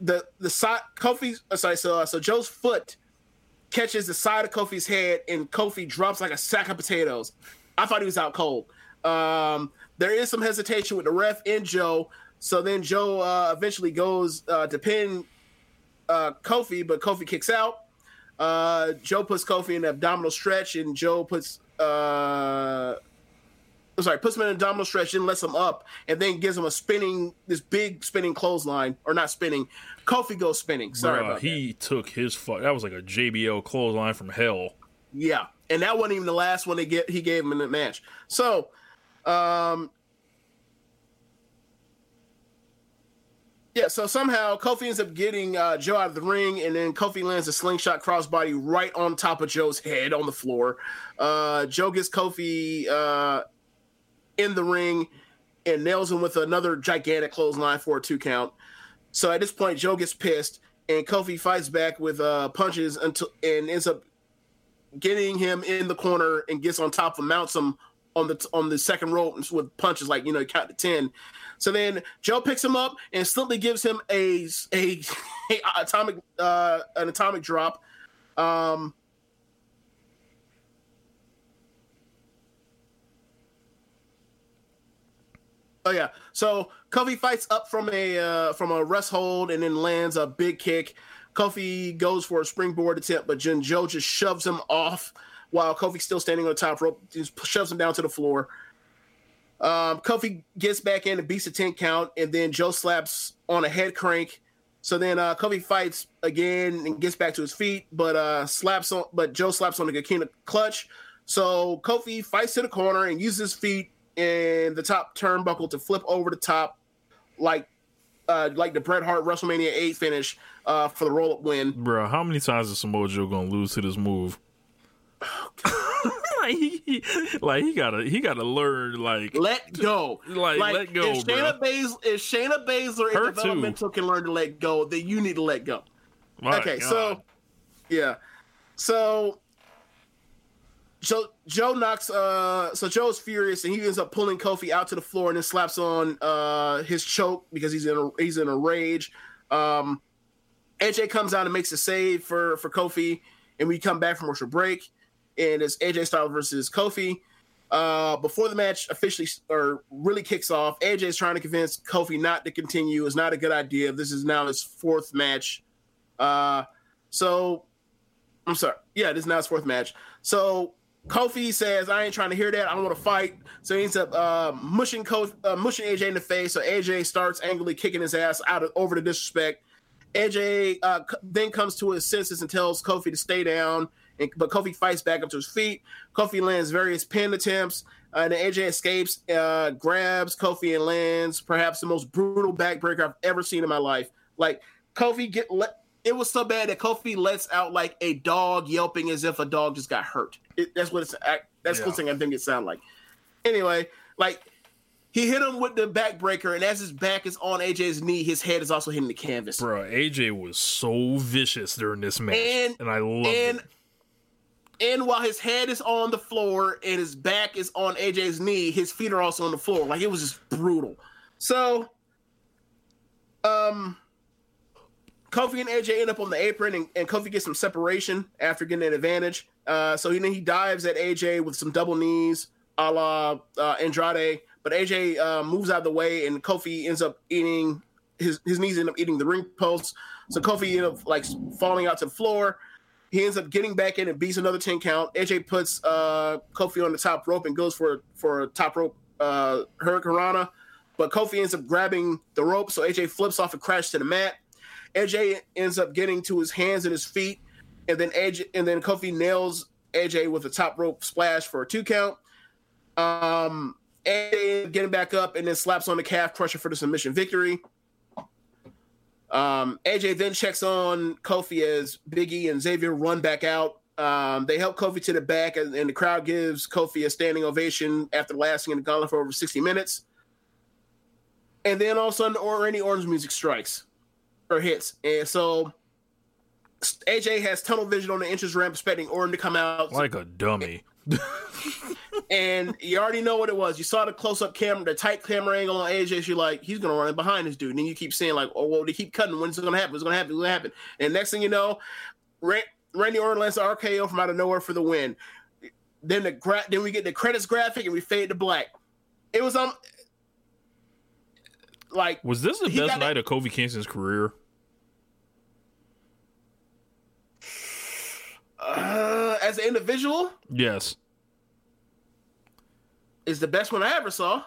the the side Kofi, uh, sorry, so uh, so Joe's foot catches the side of Kofi's head, and Kofi drops like a sack of potatoes. I thought he was out cold. Um, there is some hesitation with the ref and Joe. So then Joe uh, eventually goes uh, to pin uh, Kofi, but Kofi kicks out. Uh, Joe puts Kofi in the abdominal stretch, and Joe puts uh, sorry, puts him in a abdominal stretch and lets him up, and then gives him a spinning, this big spinning clothesline, or not spinning. Kofi goes spinning. Sorry Bruh, about he that. took his fuck. That was like a JBL clothesline from hell. Yeah, and that wasn't even the last one they get. He gave him in the match. So, um, yeah. So somehow Kofi ends up getting uh, Joe out of the ring, and then Kofi lands a slingshot crossbody right on top of Joe's head on the floor. Uh, Joe gets Kofi. Uh, in the ring and nails him with another gigantic clothesline for a two count. So at this point, Joe gets pissed and Kofi fights back with uh, punches until and ends up getting him in the corner and gets on top of mounts him on the on the second rope with punches like you know count to ten. So then Joe picks him up and simply gives him a a, (laughs) a atomic uh, an atomic drop. Um, Oh yeah. So Kofi fights up from a uh, from a rest hold and then lands a big kick. Kofi goes for a springboard attempt, but Jin Joe just shoves him off while Kofi's still standing on the top rope. Just shoves him down to the floor. Um, Kofi gets back in and beats a 10 count, and then Joe slaps on a head crank. So then uh, Kofi fights again and gets back to his feet, but uh, slaps on, but Joe slaps on the Coquina clutch. So Kofi fights to the corner and uses his feet and the top turnbuckle to flip over the top like uh, like the Bret Hart WrestleMania eight finish uh, for the roll up win. Bro, how many times is Samoa Joe gonna lose to this move? (sighs) (laughs) like, he, like he gotta he gotta learn like let go like, let go if Shayna, Bas- if Shayna Baszler in Her developmental can learn to let go then you need to let go My okay God. so yeah so Joe Joe knocks uh so Joe's furious and he ends up pulling Kofi out to the floor and then slaps on uh his choke because he's in a he's in a rage um AJ comes out and makes a save for for Kofi and we come back from commercial break and it's AJ Styles versus Kofi uh, before the match officially or really kicks off, AJ is trying to convince Kofi not to continue. It's not a good idea. This is now his fourth match. Uh, so I'm sorry. Yeah, this is now his fourth match. So Kofi says, "I ain't trying to hear that. I don't want to fight." So he ends up uh, mushing Kofi, uh, mushing AJ in the face. So AJ starts angrily kicking his ass out of over the disrespect. AJ uh, then comes to his senses and tells Kofi to stay down. And, but Kofi fights back up to his feet. Kofi lands various pin attempts. Uh, and AJ escapes, uh, grabs Kofi and lands perhaps the most brutal backbreaker I've ever seen in my life. Like Kofi get let. It was so bad that Kofi lets out like a dog yelping as if a dog just got hurt. It, that's what it's. I- That's Yeah. the thing I think it sounded like. Anyway, like he hit him with the backbreaker, and as his back is on AJ's knee, his head is also hitting the canvas. Bro, AJ was so vicious during this match, And- and, I love and it. and while his head is on the floor and his back is on AJ's knee, his feet are also on the floor. Like it was just brutal. So, um, Kofi and AJ end up on the apron, and, and Kofi gets some separation after getting an advantage. Uh, so he then he dives at AJ with some double knees, a la uh, Andrade. But AJ uh, moves out of the way, and Kofi ends up eating his his knees end up eating the ring posts. So Kofi ends up like falling out to the floor. He ends up getting back in and beats another 10 count. AJ puts uh, Kofi on the top rope and goes for for a top rope uh, Hurricanrana. But Kofi ends up grabbing the rope, so AJ flips off and crashes to the mat. AJ ends up getting to his hands and his feet, and then AJ and then Kofi nails AJ with a top rope splash for a two count. Um, AJ getting back up and then slaps on the calf crusher for the submission victory. Um, AJ then checks on Kofi as Biggie and Xavier run back out. Um, they help Kofi to the back, and, and the crowd gives Kofi a standing ovation after lasting in the gauntlet for over 60 minutes. And then all of a sudden, or Randy Orton's music strikes or hits, and so AJ has tunnel vision on the entrance ramp, expecting Orton to come out. Like a dummy. (laughs) and you already know what it was. You saw the close up camera, the tight camera angle on AJ. So you're like, he's gonna run in behind this dude. And then you keep saying like, oh well, they keep cutting. When's it gonna happen? It's gonna happen. It's gonna happen. And next thing you know, Ra- Randy Orton lands RKO from out of nowhere for the win. Then the gra- then we get the credits graphic and we fade to black. It was um like Was this the best night of Kofi Kingston's career? Uh, as an individual Yes. is the best one I ever saw.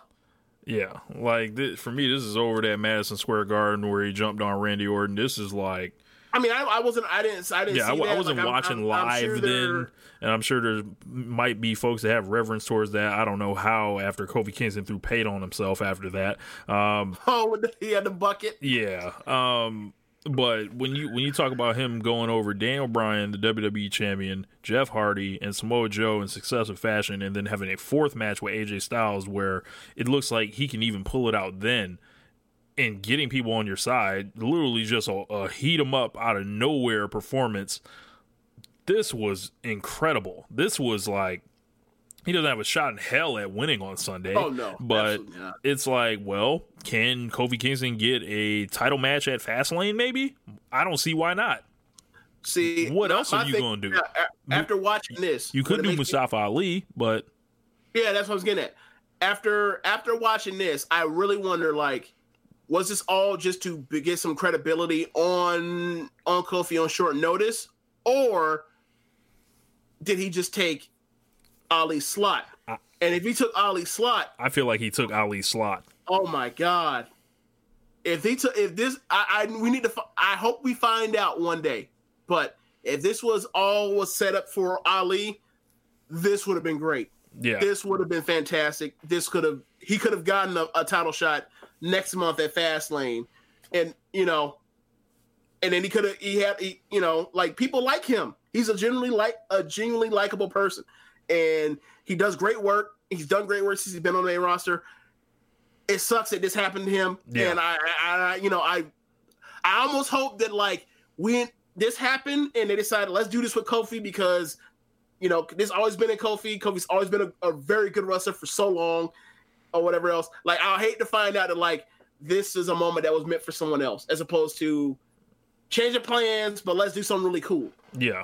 Yeah. Like this, for me, this is over that Madison Square Garden where he jumped on Randy Orton. This is like I mean, I, I wasn't, I didn't, I didn't. yeah, I, I that. wasn't Like, watching I'm- I'm live sure they're- then, and I'm sure there might be folks that have reverence towards that. I don't know how after Kofi Kingston threw paint on himself after that. Um, (laughs) Oh, he had the bucket. yeah. Um, but when you when you talk about him going over Daniel Bryan, the WWE champion, Jeff Hardy, and Samoa Joe in successive fashion, and then having a fourth match with AJ Styles where it looks like he can even pull it out then, and getting people on your side, literally just a, a heat 'em up out of nowhere performance. This was incredible. This was like he doesn't have a shot in hell at winning on Sunday. Oh, no. but it's like, well, can Kofi Kingston get a title match at Fastlane? Maybe I don't see why not. See, What else are you thing- gonna do? After watching this, You could do me- Mustafa Ali, but Yeah, that's what I was getting at. After after watching this, I really wonder like, was this all just to get some credibility on on Kofi on short notice, or did he just take Ali's slot? and if he took Ali's slot, I feel like he took Ali's slot. oh my god! If he took if this, I, I we need to. I hope we find out one day. But if this was all was set up for Ali, this would have been great. Yeah, This would have been fantastic. This could have he could have gotten a, a title shot next month at Fastlane, and you know, and then he could have he had he, you know like people like him. He's a genuinely like a genuinely likable person, and he does great work. He's done great work since he's been on the main roster. It sucks that this happened to him, yeah. and I, I, I, you know, I, I almost hope that like when this happened and they decided let's do this with Kofi because, you know, this always been in Kofi. Kofi's always been a, a very good wrestler for so long, or whatever else. Like I hate to find out that like this is a moment that was meant for someone else, as opposed to changing plans, but let's do something really cool. Yeah.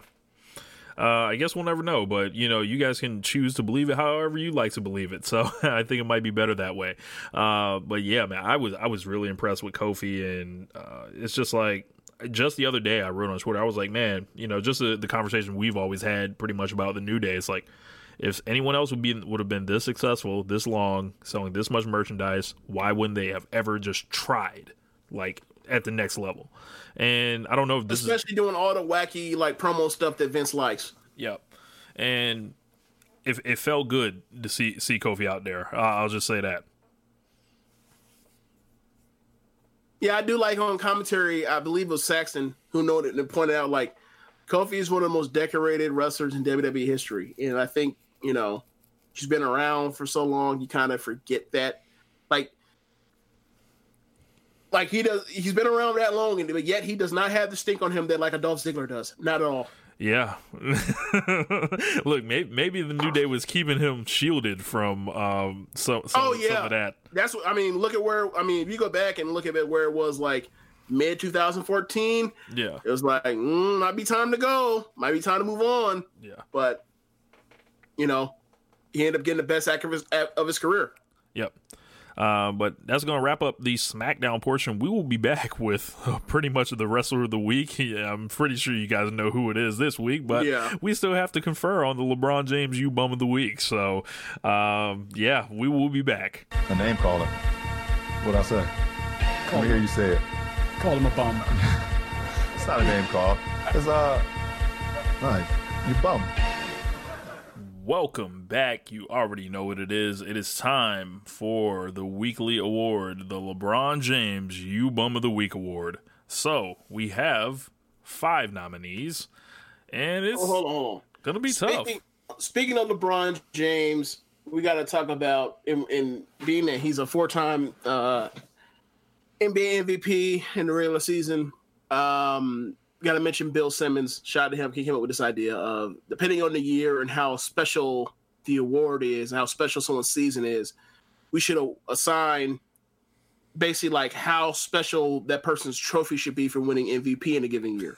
Uh, I guess we'll never know, but you know, you guys can choose to believe it however you like to believe it. (laughs) So I think it might be better that way. Uh, but yeah, man, I was I was really impressed with Kofi, and uh, it's just like just the other day I wrote on Twitter, I was like, man, you know, just the, the conversation we've always had pretty much about the new day. It's like if anyone else would be would have been this successful, this long, selling this much merchandise, why wouldn't they have ever just tried like at the next level? And I don't know if this especially is, doing all the wacky like promo stuff that Vince likes. Yep. And if it felt good to see see Kofi out there, uh, I'll just say that. Yeah, I do like on commentary. I believe it was Saxton who noted and pointed out like Kofi is one of the most decorated wrestlers in WWE history, and I think you know she's been around for so long, you kind of forget that. Like he does, he's been around that long, and but yet he does not have the stink on him that like a Dolph Ziggler does. Not at all. Yeah. (laughs) Look, maybe, maybe the New Day was keeping him shielded from um some, some, oh, yeah. some of that. That's what I mean. Look at where I mean. If you go back and look at it, where it was like mid 2014. Yeah, it was like mm, might be time to go. Might be time to move on. Yeah, but you know, he ended up getting the best act of his, of his career. Yep. Uh, but that's going to wrap up the SmackDown portion. We will be back (laughs) with uh, pretty much the wrestler of the week. (laughs) Yeah, I'm pretty sure you guys know who it is this week, but yeah. we still have to confer on the LeBron James U Bum of the Week. So, um, yeah, we will be back. A name caller. What I say? Call Let me hear you say it. Call him a bum. (laughs) it's not a name call. It's uh, like you bum. Welcome back. You already know what it is. It is time for the weekly award, the LeBron James U Bum of the Week award. So we have five nominees, and it's oh, hold on, hold on. gonna be speaking, tough. Speaking of LeBron James, we got to talk about in, in, being that he's a four-time uh, NBA MVP in the regular season. Um, got to mention Bill Simmons. Shout out to him. He came up with this idea of depending on the year and how special the award is and how special someone's season is, we should assign basically like how special that person's trophy should be for winning MVP in a given year.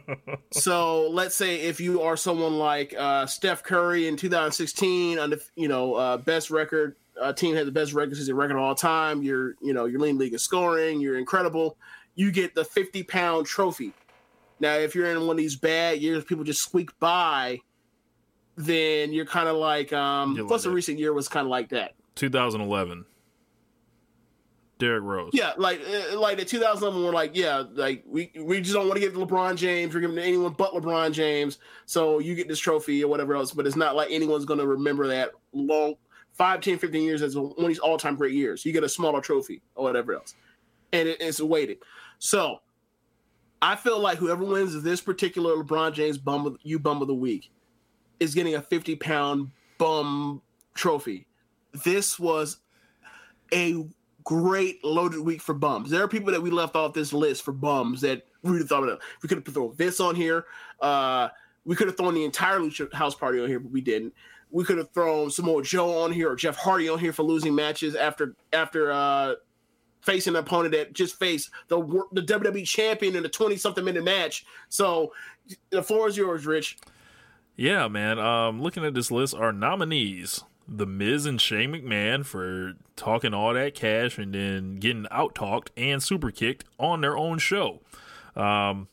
(laughs) so let's say if you are someone like uh, Steph Curry in 2016, on the you know uh, best record uh, team had the best regular season record of all time. You're you know you're leading league in scoring. You're incredible. You get the 50 pound trophy now, if you're in one of these bad years, people just squeak by, then you're kind of like, um, plus the recent year was kind of like that. 2011. Derrick Rose. Yeah, like uh, like the 2011, we're like, yeah, like we we just don't want to give LeBron James. We're giving to anyone but LeBron James. So you get this trophy or whatever else. But it's not like anyone's going to remember that long 5, 10, 15 years as one of these all time great years. You get a smaller trophy or whatever else, and it, it's weighted. So I feel like whoever wins this particular LeBron James bum you bum of the week is getting a 50 pound bum trophy. This was a great loaded week for bums. There are people that we left off this list for bums that thought. We could have thrown this on here. Uh, we could have thrown the entire Lucha House Party on here, but we didn't. We could have thrown Samoa Joe on here or Jeff Hardy on here for losing matches after after uh, facing an opponent that just faced the the WWE champion in a 20 something minute match. So the floor is yours, Rich. Yeah, man. Um, looking at this list, our nominees: The Miz and Shane McMahon for talking all that cash and then getting out talked and super kicked on their own show. Um,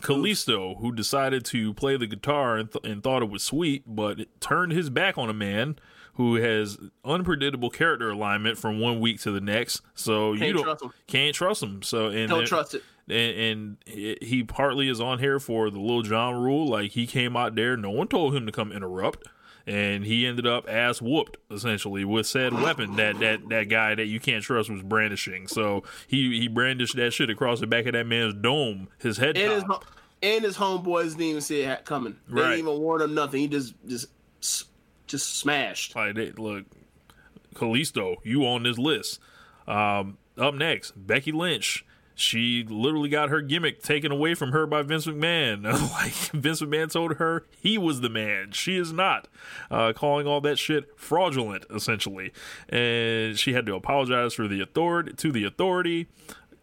Kalisto, who decided to play the guitar and, th- and thought it was sweet, but turned his back on a man who has unpredictable character alignment from one week to the next. So can't you don't trust can't trust him. So and don't trust it. And, and he partly is on here for the little John rule. Like he came out there, no one told him to come interrupt. and he ended up ass whooped essentially with said weapon that that that guy that you can't trust was brandishing. So he he brandished that shit across the back of that man's dome, his head. And his, and his homeboys didn't even see it coming. They right. didn't even warn him nothing. He just just just smashed. Like look, Kalisto, you on this list. Um, up next, Becky Lynch she literally got her gimmick taken away from her by Vince McMahon. (laughs) like Vince McMahon told her he was the man. She is not. Uh, calling all that shit fraudulent, essentially. And she had to apologize for the authority to the authority,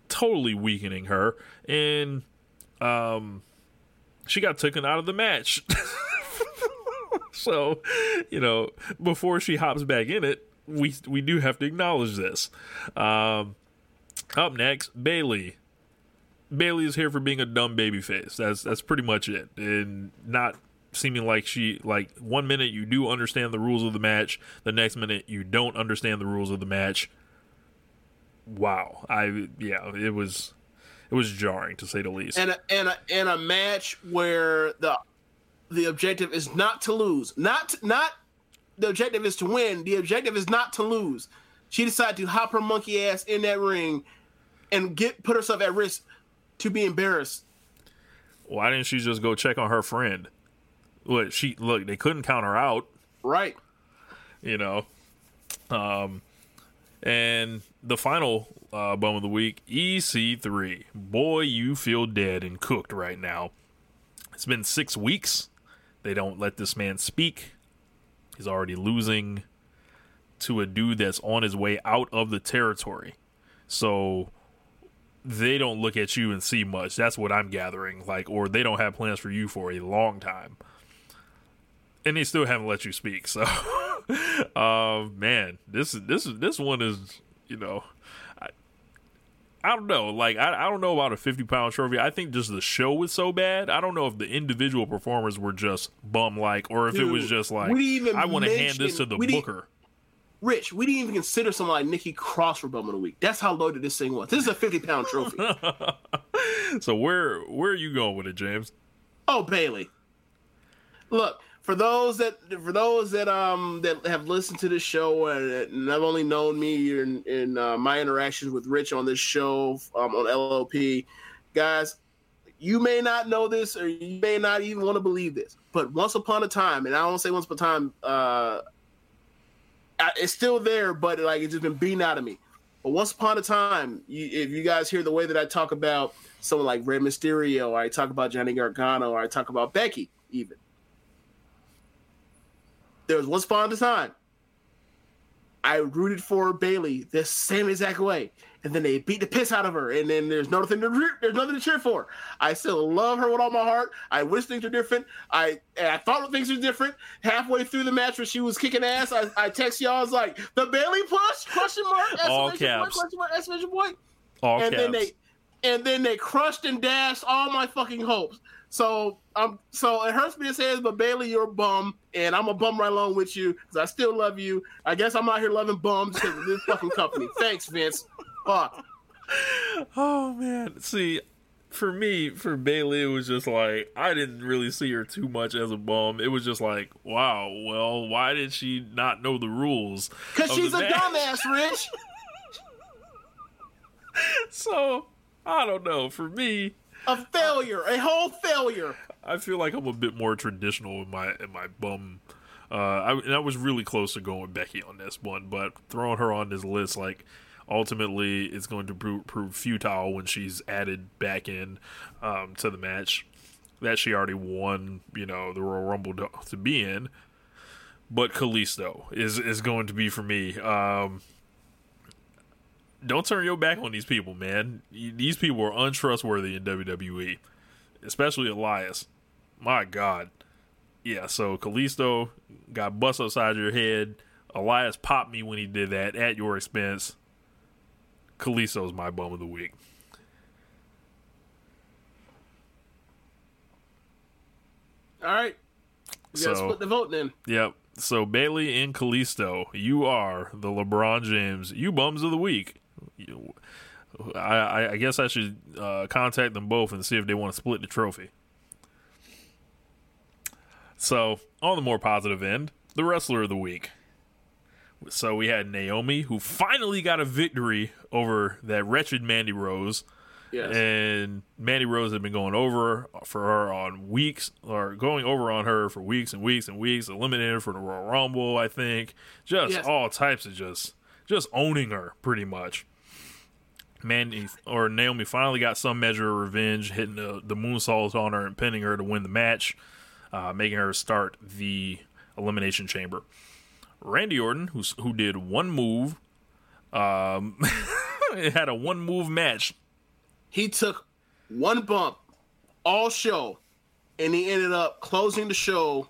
totally weakening her. And um, she got taken out of the match. (laughs) (laughs) so, you know, before she hops back in it, we we do have to acknowledge this. Um, up next, Bayley. Bayley is here for being a dumb baby face. That's that's pretty much it. And not seeming like she like one minute you do understand the rules of the match, the next minute you don't understand the rules of the match. Wow. I yeah, it was it was jarring to say the least. And a, and a, and a match where the the objective is not to lose. Not not the objective is to win. The objective is not to lose. She decided to hop her monkey ass in that ring and get put herself at risk to be embarrassed. Why didn't she just go check on her friend? Look, she look, they couldn't count her out. Right. You know. Um and the final uh, bum of the week, EC3. Boy, you feel dead and cooked right now. It's been six weeks. They don't let this man speak. He's already losing to a dude that's on his way out of the territory. So they don't look at you and see much. That's what I'm gathering. Like, or they don't have plans for you for a long time, and they still haven't let you speak. So, (laughs) uh, man, this is this is this one is you know. I, don't know. Like I, I don't know about a fifty pound trophy. I think just the show was so bad. I don't know if the individual performers were just bum like, or if Dude, it was just like we even. I want to hand this to the booker. Rich, we didn't even consider someone like Nikki Cross for Bum of the Week. That's how loaded this thing was. This is a 50 pound trophy. (laughs) so where where are you going with it, James? Oh, Bayley. Look, for those that for those that um that have listened to this show and, have only known me in, in uh, my interactions with Rich on this show um, on LOP, guys, you may not know this or you may not even want to believe this, but once upon a time, and I don't say once upon a time, uh, it's still there, but like it's just been beaten out of me. But once upon a time, you, if you guys hear the way that I talk about someone like Rey Mysterio, or I talk about Johnny Gargano, or I talk about Becky, even there was once upon a time I rooted for Bayley the same exact way and then they beat the piss out of her, and then there's nothing to there's nothing to cheer for. I still love her with all my heart. I wish things were different. I I thought things were different. Halfway through the match when she was kicking ass, I, I text y'all I was like the Bayley push question mark all caps point, question mark exclamation point. All and caps. then they and then they crushed and dashed all my fucking hopes. So um, so it hurts me to say this, but Bayley, you're a bum, and I'm a bum right along with you because I still love you. I guess I'm out here loving bums because of this fucking company. (laughs) Thanks, Vince fuck. Oh man, see, for me, for Bayley, it was just like I didn't really see her too much as a bum. It was just like, wow, well, why did she not know the rules? Because she's a match? dumbass, Rich. (laughs) so I don't know. For me, a failure, a whole failure. I feel like I'm a bit more traditional in my in my bum. Uh, I, and I was really close to going with Becky on this one, but throwing her on this list, like ultimately it's going to prove, prove futile when she's added back in um, to the match that she already won, you know, the Royal Rumble to, to be in. But Kalisto is is going to be for me. Um, don't turn your back on these people, man. These people are untrustworthy in WWE, especially Elias. My God. Yeah, so Kalisto got bust upside your head. Elias popped me when he did that at your expense. Kalisto is my bum of the week. All right. We so, gotta split the vote then. Yep. So Bayley and Kalisto, you are the LeBron James you bums of the week. You, I, I, guess I should uh, contact them both and see if they want to split the trophy. So, on the more positive end, the wrestler of the week. So we had Naomi, who finally got a victory over that wretched Mandy Rose. Yes. And Mandy Rose had been going over for her on weeks, or going over on her for weeks and weeks and weeks, eliminated her for the Royal Rumble, I think. Just Yes. all types of just, just owning her pretty much. Mandy or Naomi finally got some measure of revenge, hitting the, the moonsault on her and pinning her to win the match, uh, making her start the Elimination Chamber. Randy Orton, who's, who did one move, um, it (laughs) had a one move match. he took one bump all show and he ended up closing the show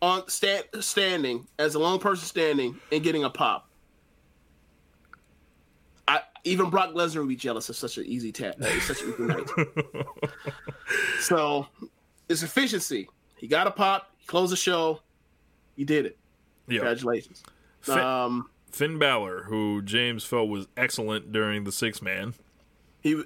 on stand, standing as a lone person standing and getting a pop. Even Brock Lesnar would be jealous of such an easy tap. Such an easy (laughs) night. so it's efficiency. He got a pop. He closed the show. He did it. Yeah. Congratulations. Fin, Um, Finn Balor, who James felt was excellent during the six man. He,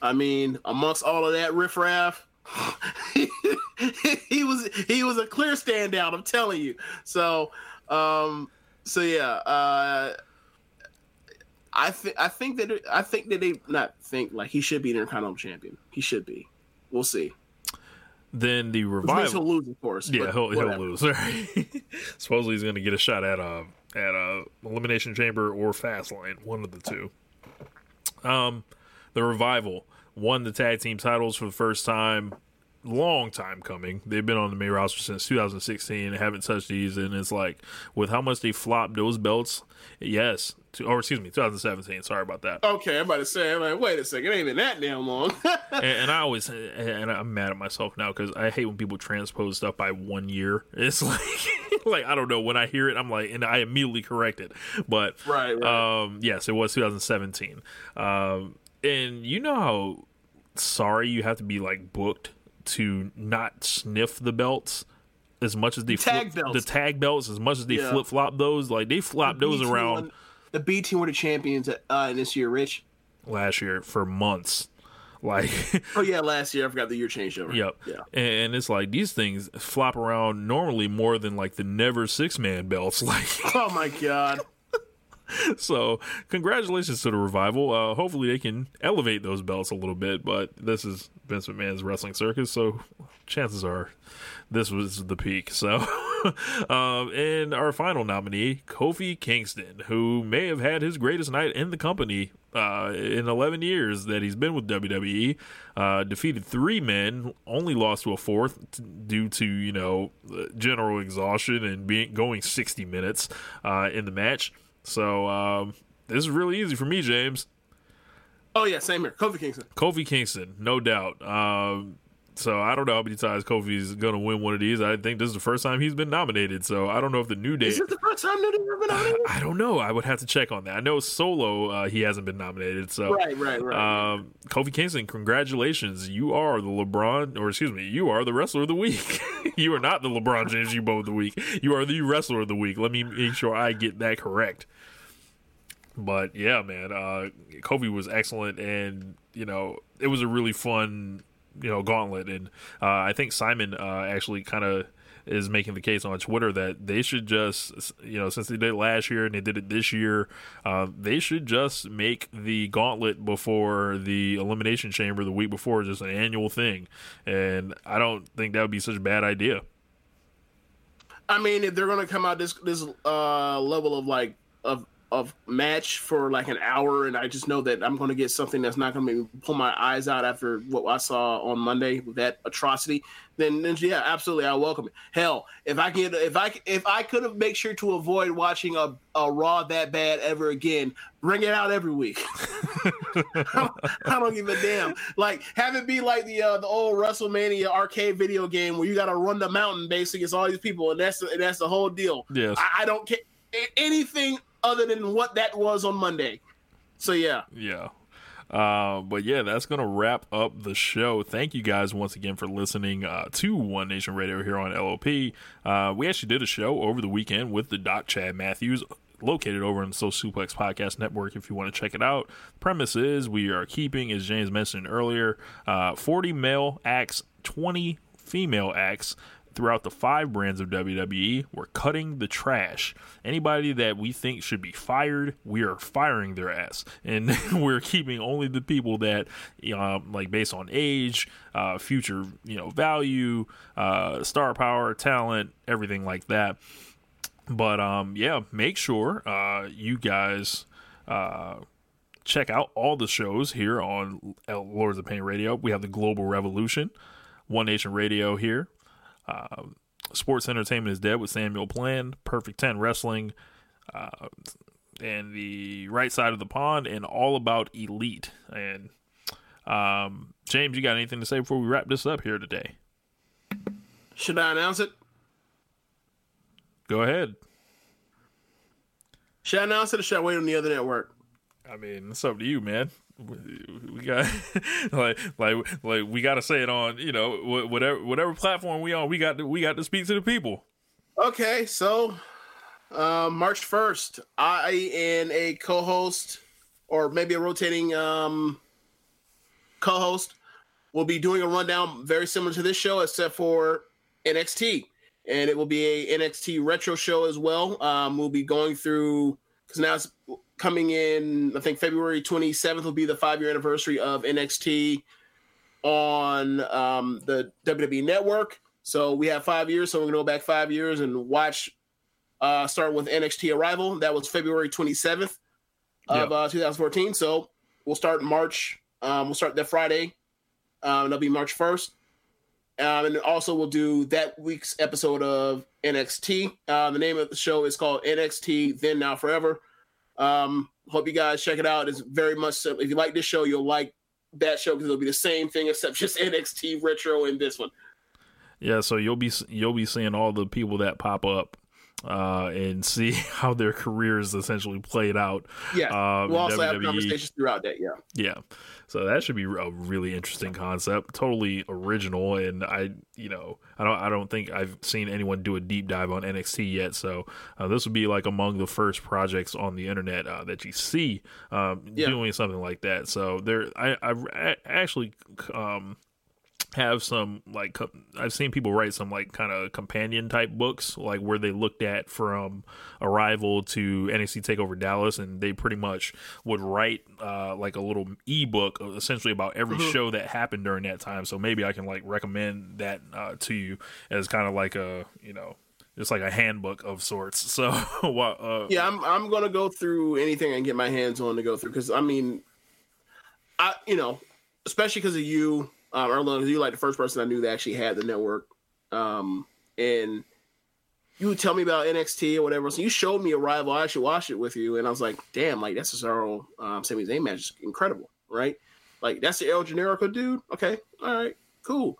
I mean, amongst all of that riffraff, (laughs) he was he was a clear standout. I'm telling you. So, um, so yeah, uh, I think I think that it- I think that they not think like he should be an Intercontinental Champion. He should be. We'll see. Then the revival. he'll lose, of course. Yeah, he'll, he'll lose. Right? (laughs) Supposedly he's going to get a shot at a at a elimination chamber or fast Fastlane, one of the two. Um, the revival won the tag team titles for the first time. Long time coming. They've been on the main roster since 2016 and haven't touched these. And it's like with how much they flopped those belts. Yes, to, or excuse me, 2017. Sorry about that. Okay, I'm about to say, I'm like, wait a second, it ain't been that damn long. (laughs) and, and I always and I'm mad at myself now because I hate when people transpose stuff by one year. (laughs) It's like (laughs) like I don't know when I hear it, I'm like, and I immediately correct it. But Right, right. um, yes, it was 2017. Um, and you know how sorry you have to be like booked to not sniff the belts. As much as they Tag flip, belts. the tag belts, as much as they Yeah. flip flop those, like they flop those B around won- the B team were the champions uh, in this year, Rich. last year for months. (laughs) Like Oh yeah, last year I forgot the year changed over. Yep. Yeah. And it's like these things flop around normally more than like the never six man belts. (laughs) Like Oh my god. (laughs) so, congratulations to the revival. Uh, hopefully, they can elevate those belts a little bit. But this is Vince McMahon's wrestling circus, so chances are this was the peak. So, (laughs) um, and our final nominee, Kofi Kingston, who may have had his greatest night in the company uh, in 11 years that he's been with WWE, uh, defeated three men, only lost to a fourth t- due to you know general exhaustion and being going 60 minutes uh, in the match. So um, this is really easy for me, James. Oh yeah, same here. Kofi Kingston. Kofi Kingston, no doubt. Um, so I don't know how many times Kofi's gonna win one of these. I think this is the first time he's been nominated. So I don't know if the New Day. Is this the first time New Day ever been (sighs) nominated? I don't know. I would have to check on that. I know solo uh, he hasn't been nominated. So Right, right, right. um, Kofi Kingston, congratulations! You are the LeBron, or excuse me, you are the wrestler of the week. (laughs) you are not the LeBron James you of the week. You are the wrestler of the week. Let me make sure I get that correct. But yeah, man, uh, Kofi was excellent, and you know it was a really fun, you know, gauntlet. And uh, I think Simon uh, actually kind of is making the case on Twitter that they should just, you know, since they did it last year and they did it this year, uh, they should just make the gauntlet before the elimination chamber the week before just an annual thing. And I don't think that would be such a bad idea. I mean, if they're gonna come out this this uh level of like of of match for like an hour, and I just know that I'm gonna get something that's not gonna pull my eyes out after what I saw on Monday with that atrocity, then, then yeah, absolutely, I welcome it. Hell, if I can, if I if I could have make sure to avoid watching a a Raw that bad ever again, bring it out every week. I, (laughs) don't, I don't give a damn. Like have it be like the uh, the old WrestleMania arcade video game where you got to run the mountain basically against all these people, and that's the, and that's the whole deal. Yes. I, I don't care anything other than what that was on Monday. So yeah, Yeah. Uh, but yeah, that's going to wrap up the show. Thank you guys once again for listening uh, to One Nation Radio here on LOP. Uh, we actually did a show over the weekend with the Doc Chad Matthews, located over on the Social Suplex Podcast Network if you want to check it out. Premise is we are keeping, as James mentioned earlier, uh, 40 male acts, 20 female acts throughout the five brands of WWE, we're cutting the trash. Anybody that we think should be fired, we are firing their ass, and (laughs) we're keeping only the people that, um, like based on age, uh, future, you know, value, uh, star power, talent, everything like that. But um, yeah, make sure uh, you guys uh, check out all the shows here on Lords of Pain Radio. We have the Global Revolution, One Nation Radio here. Uh, Sports Entertainment is Dead with Samuel Plan, Perfect 10 Wrestling, uh, and the right side of the pond, and All About Elite. And um, James, you got anything to say before we wrap this up here today? Should I announce it? Go ahead. Should I announce it or should I wait on the other network? I mean, it's up to you, man. We got (laughs) like like like we got to say it on you know whatever whatever platform we on. We got to, we got to speak to the people. Okay, so uh, March first, I and a co-host or maybe a rotating um, co-host will be doing a rundown very similar to this show, except for NXT, and it will be a NXT retro show as well. Um, we'll be going through because now it's coming in, I think February 27th will be the five year anniversary of NXT on um, the WWE Network. So we have five years. So we're going to go back five years and watch, uh, start with NXT Arrival. That was February 27th of yep. uh, 2014. So we'll start in March. Um, we'll start that Friday. Um, that'll be March 1st. Um, and also we'll do that week's episode of NXT. Uh, the name of the show is called NXT Then Now Forever. Um, hope you guys check it out. It's very much so. if you like this show, you'll like that show because it'll be the same thing except just (laughs) NXT retro in this one. Yeah, so you'll be you'll be seeing all the people that pop up uh, and see (laughs) how their careers essentially played out. Yeah, um, we'll also WWE. have conversations throughout that. Yeah, yeah. So that should be a really interesting concept, totally original, and I, you know, I don't, I don't think I've seen anyone do a deep dive on NXT yet. So uh, this would be like among the first projects on the internet uh, that you see um, yeah. doing something like that. So there, I, I actually um, have some like I've seen people write some like kind of companion type books like where they looked at from Arrival to NXT Takeover Dallas and they pretty much would write uh, like a little ebook essentially about every mm-hmm. show that happened during that time. So maybe I can like recommend that uh, to you as kind of like a you know it's like a handbook of sorts. (laughs) So uh, yeah, I'm I'm gonna go through anything I can get my hands on to go through because I mean, I you know especially because of you um, Erlen, you like the first person I knew that actually had the network. Um, and you would tell me about NXT or whatever. So you showed me Arrival. I actually watched it with you, and I was like, damn, like that's Cesaro um, Sami Zayn match is incredible, right? Like that's the El Generico dude. Okay, all right, cool.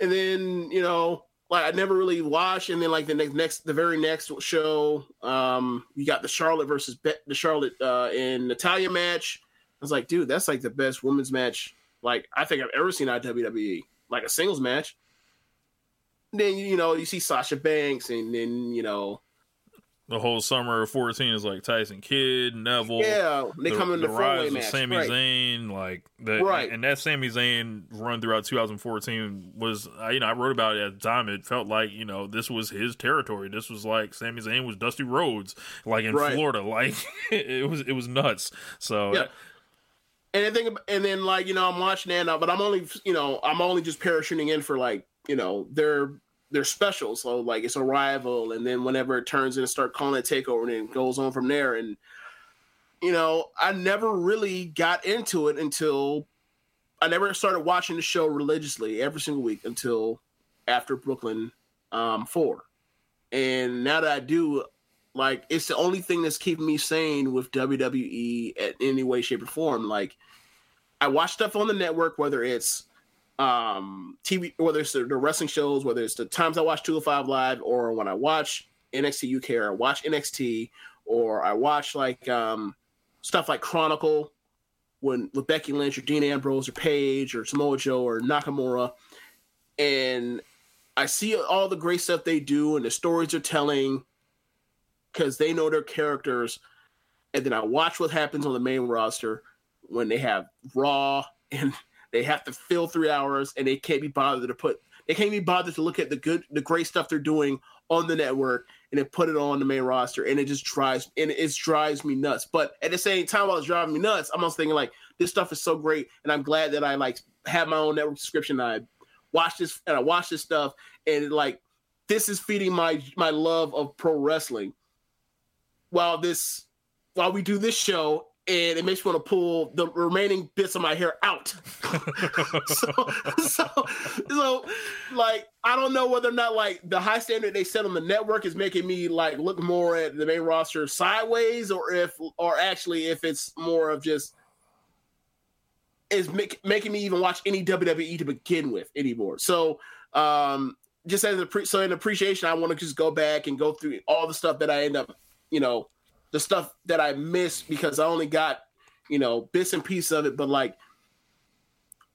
And then you know, like I never really watched. And then like the next, next, the very next show, um, you got the Charlotte versus Be- the Charlotte uh, and Natalya match. I was like, dude, that's like the best women's match like I think I've ever seen at WWE, like a singles match. Then you know you see Sasha Banks, and then you know the whole summer of 14 is like Tyson Kidd, Neville. Yeah, they the, come in the, the rise of match. Sami right. Zayn, like that, right. And that Sami Zayn run throughout 2014 was, uh, you know, I wrote about it at the time. It felt like, you know, this was his territory. This was like Sami Zayn was Dusty Rhodes, like in right. Florida. (laughs) Like it was, it was nuts. So. Yeah and then think, and then like you know I'm watching that, but I'm only you know I'm only just parachuting in for like you know their their special. So like it's Arrival, and then whenever it turns in, start calling it Takeover, and it goes on from there. And you know I never really got into it until I never started watching the show religiously every single week until after Brooklyn um, Four. And now that I do, like it's the only thing that's keeping me sane with WWE at any way, shape, or form. Like I watch stuff on the network, whether it's um TV, whether it's the, the wrestling shows, whether it's the times I watch 205 Live, or when I watch NXT UK, or I watch NXT, or I watch like um stuff like Chronicle when with Becky Lynch or Dean Ambrose or Paige or Samoa Joe or Nakamura, and I see all the great stuff they do and the stories they're telling because they know their characters. And then I watch what happens on the main roster when they have Raw (laughs) and they have to fill three hours and they can't be bothered to put they can't be bothered to look at the good, the great stuff they're doing on the network and then put it on the main roster, and it just drives and it drives me nuts. But at the same time, while it's driving me nuts, I'm also thinking like this stuff is so great, and I'm glad that I like have my own network subscription. I watch this and I watch this stuff, and like this is feeding my my love of pro wrestling. While this, while we do this show, and it makes me want to pull the remaining bits of my hair out. (laughs) (laughs) so, so, so, like, I don't know whether or not like the high standard they set on the network is making me like look more at the main roster sideways, or if, or actually if it's more of just is make, making me even watch any WWE to begin with anymore. So, um, just as a pre- so in appreciation, I want to just go back and go through all the stuff that I end up, you know, the stuff that I missed because I only got, you know, bits and pieces of it. But like,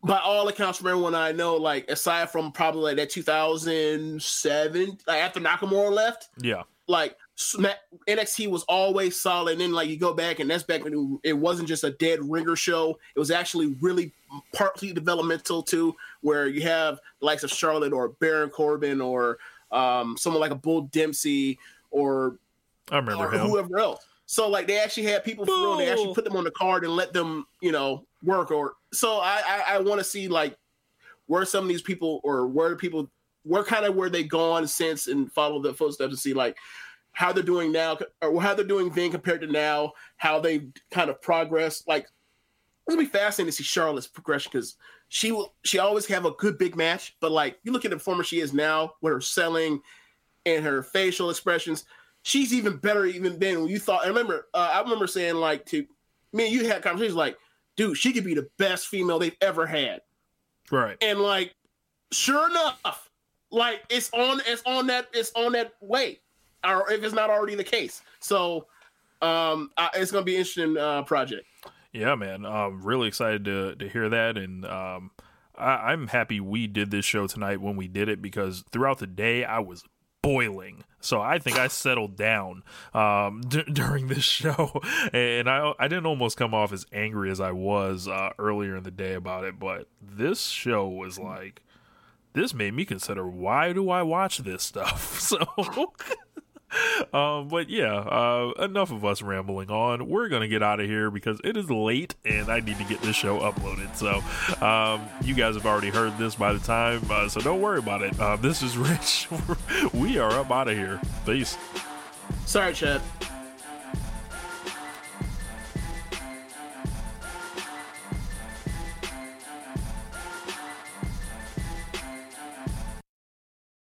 by all accounts, from everyone I know, like aside from probably like that 2007, like after Nakamura left, yeah, like NXT was always solid. And then like you go back, and that's back when it wasn't just a dead ringer show. It was actually really partly developmental too, where you have the likes of Charlotte or Baron Corbin or um, someone like a Bull Dempsey or I remember or him. whoever else. So like they actually had people for real. They actually put them on the card and let them, you know, work. Or so I I, I want to see like where some of these people or where people where kind of where they gone since and follow the footsteps and see like how they're doing now or how they're doing then compared to now, how they kind of progress. Like it's gonna be fascinating to see Charlotte's progression because she will she always have a good big match, but like you look at the performer she is now with her selling and her facial expressions she's even better even than when you thought. I remember, uh, I remember saying like to me and you had conversations like, dude, she could be the best female they've ever had. Right. And like, sure enough, like it's on, it's on that, it's on that way, or if it's not already the case. So, um, I, it's gonna be an interesting uh, project. Yeah, man. I'm really excited to to hear that, and um, I, I'm happy we did this show tonight when we did it because throughout the day I was boiling. So I think I settled down um, (laughs) d- during this show, and I I didn't almost come off as angry as I was uh, earlier in the day about it. But this show was like, this made me consider why do I watch this stuff? (laughs) So um, but yeah, uh, enough of us rambling on. We're gonna get out of here because it is late and I need to get this show uploaded. So, um, you guys have already heard this by the time, uh, so don't worry about it. Uh, this is (laughs) Rich. we are up out of here. Peace. Sorry, Chad.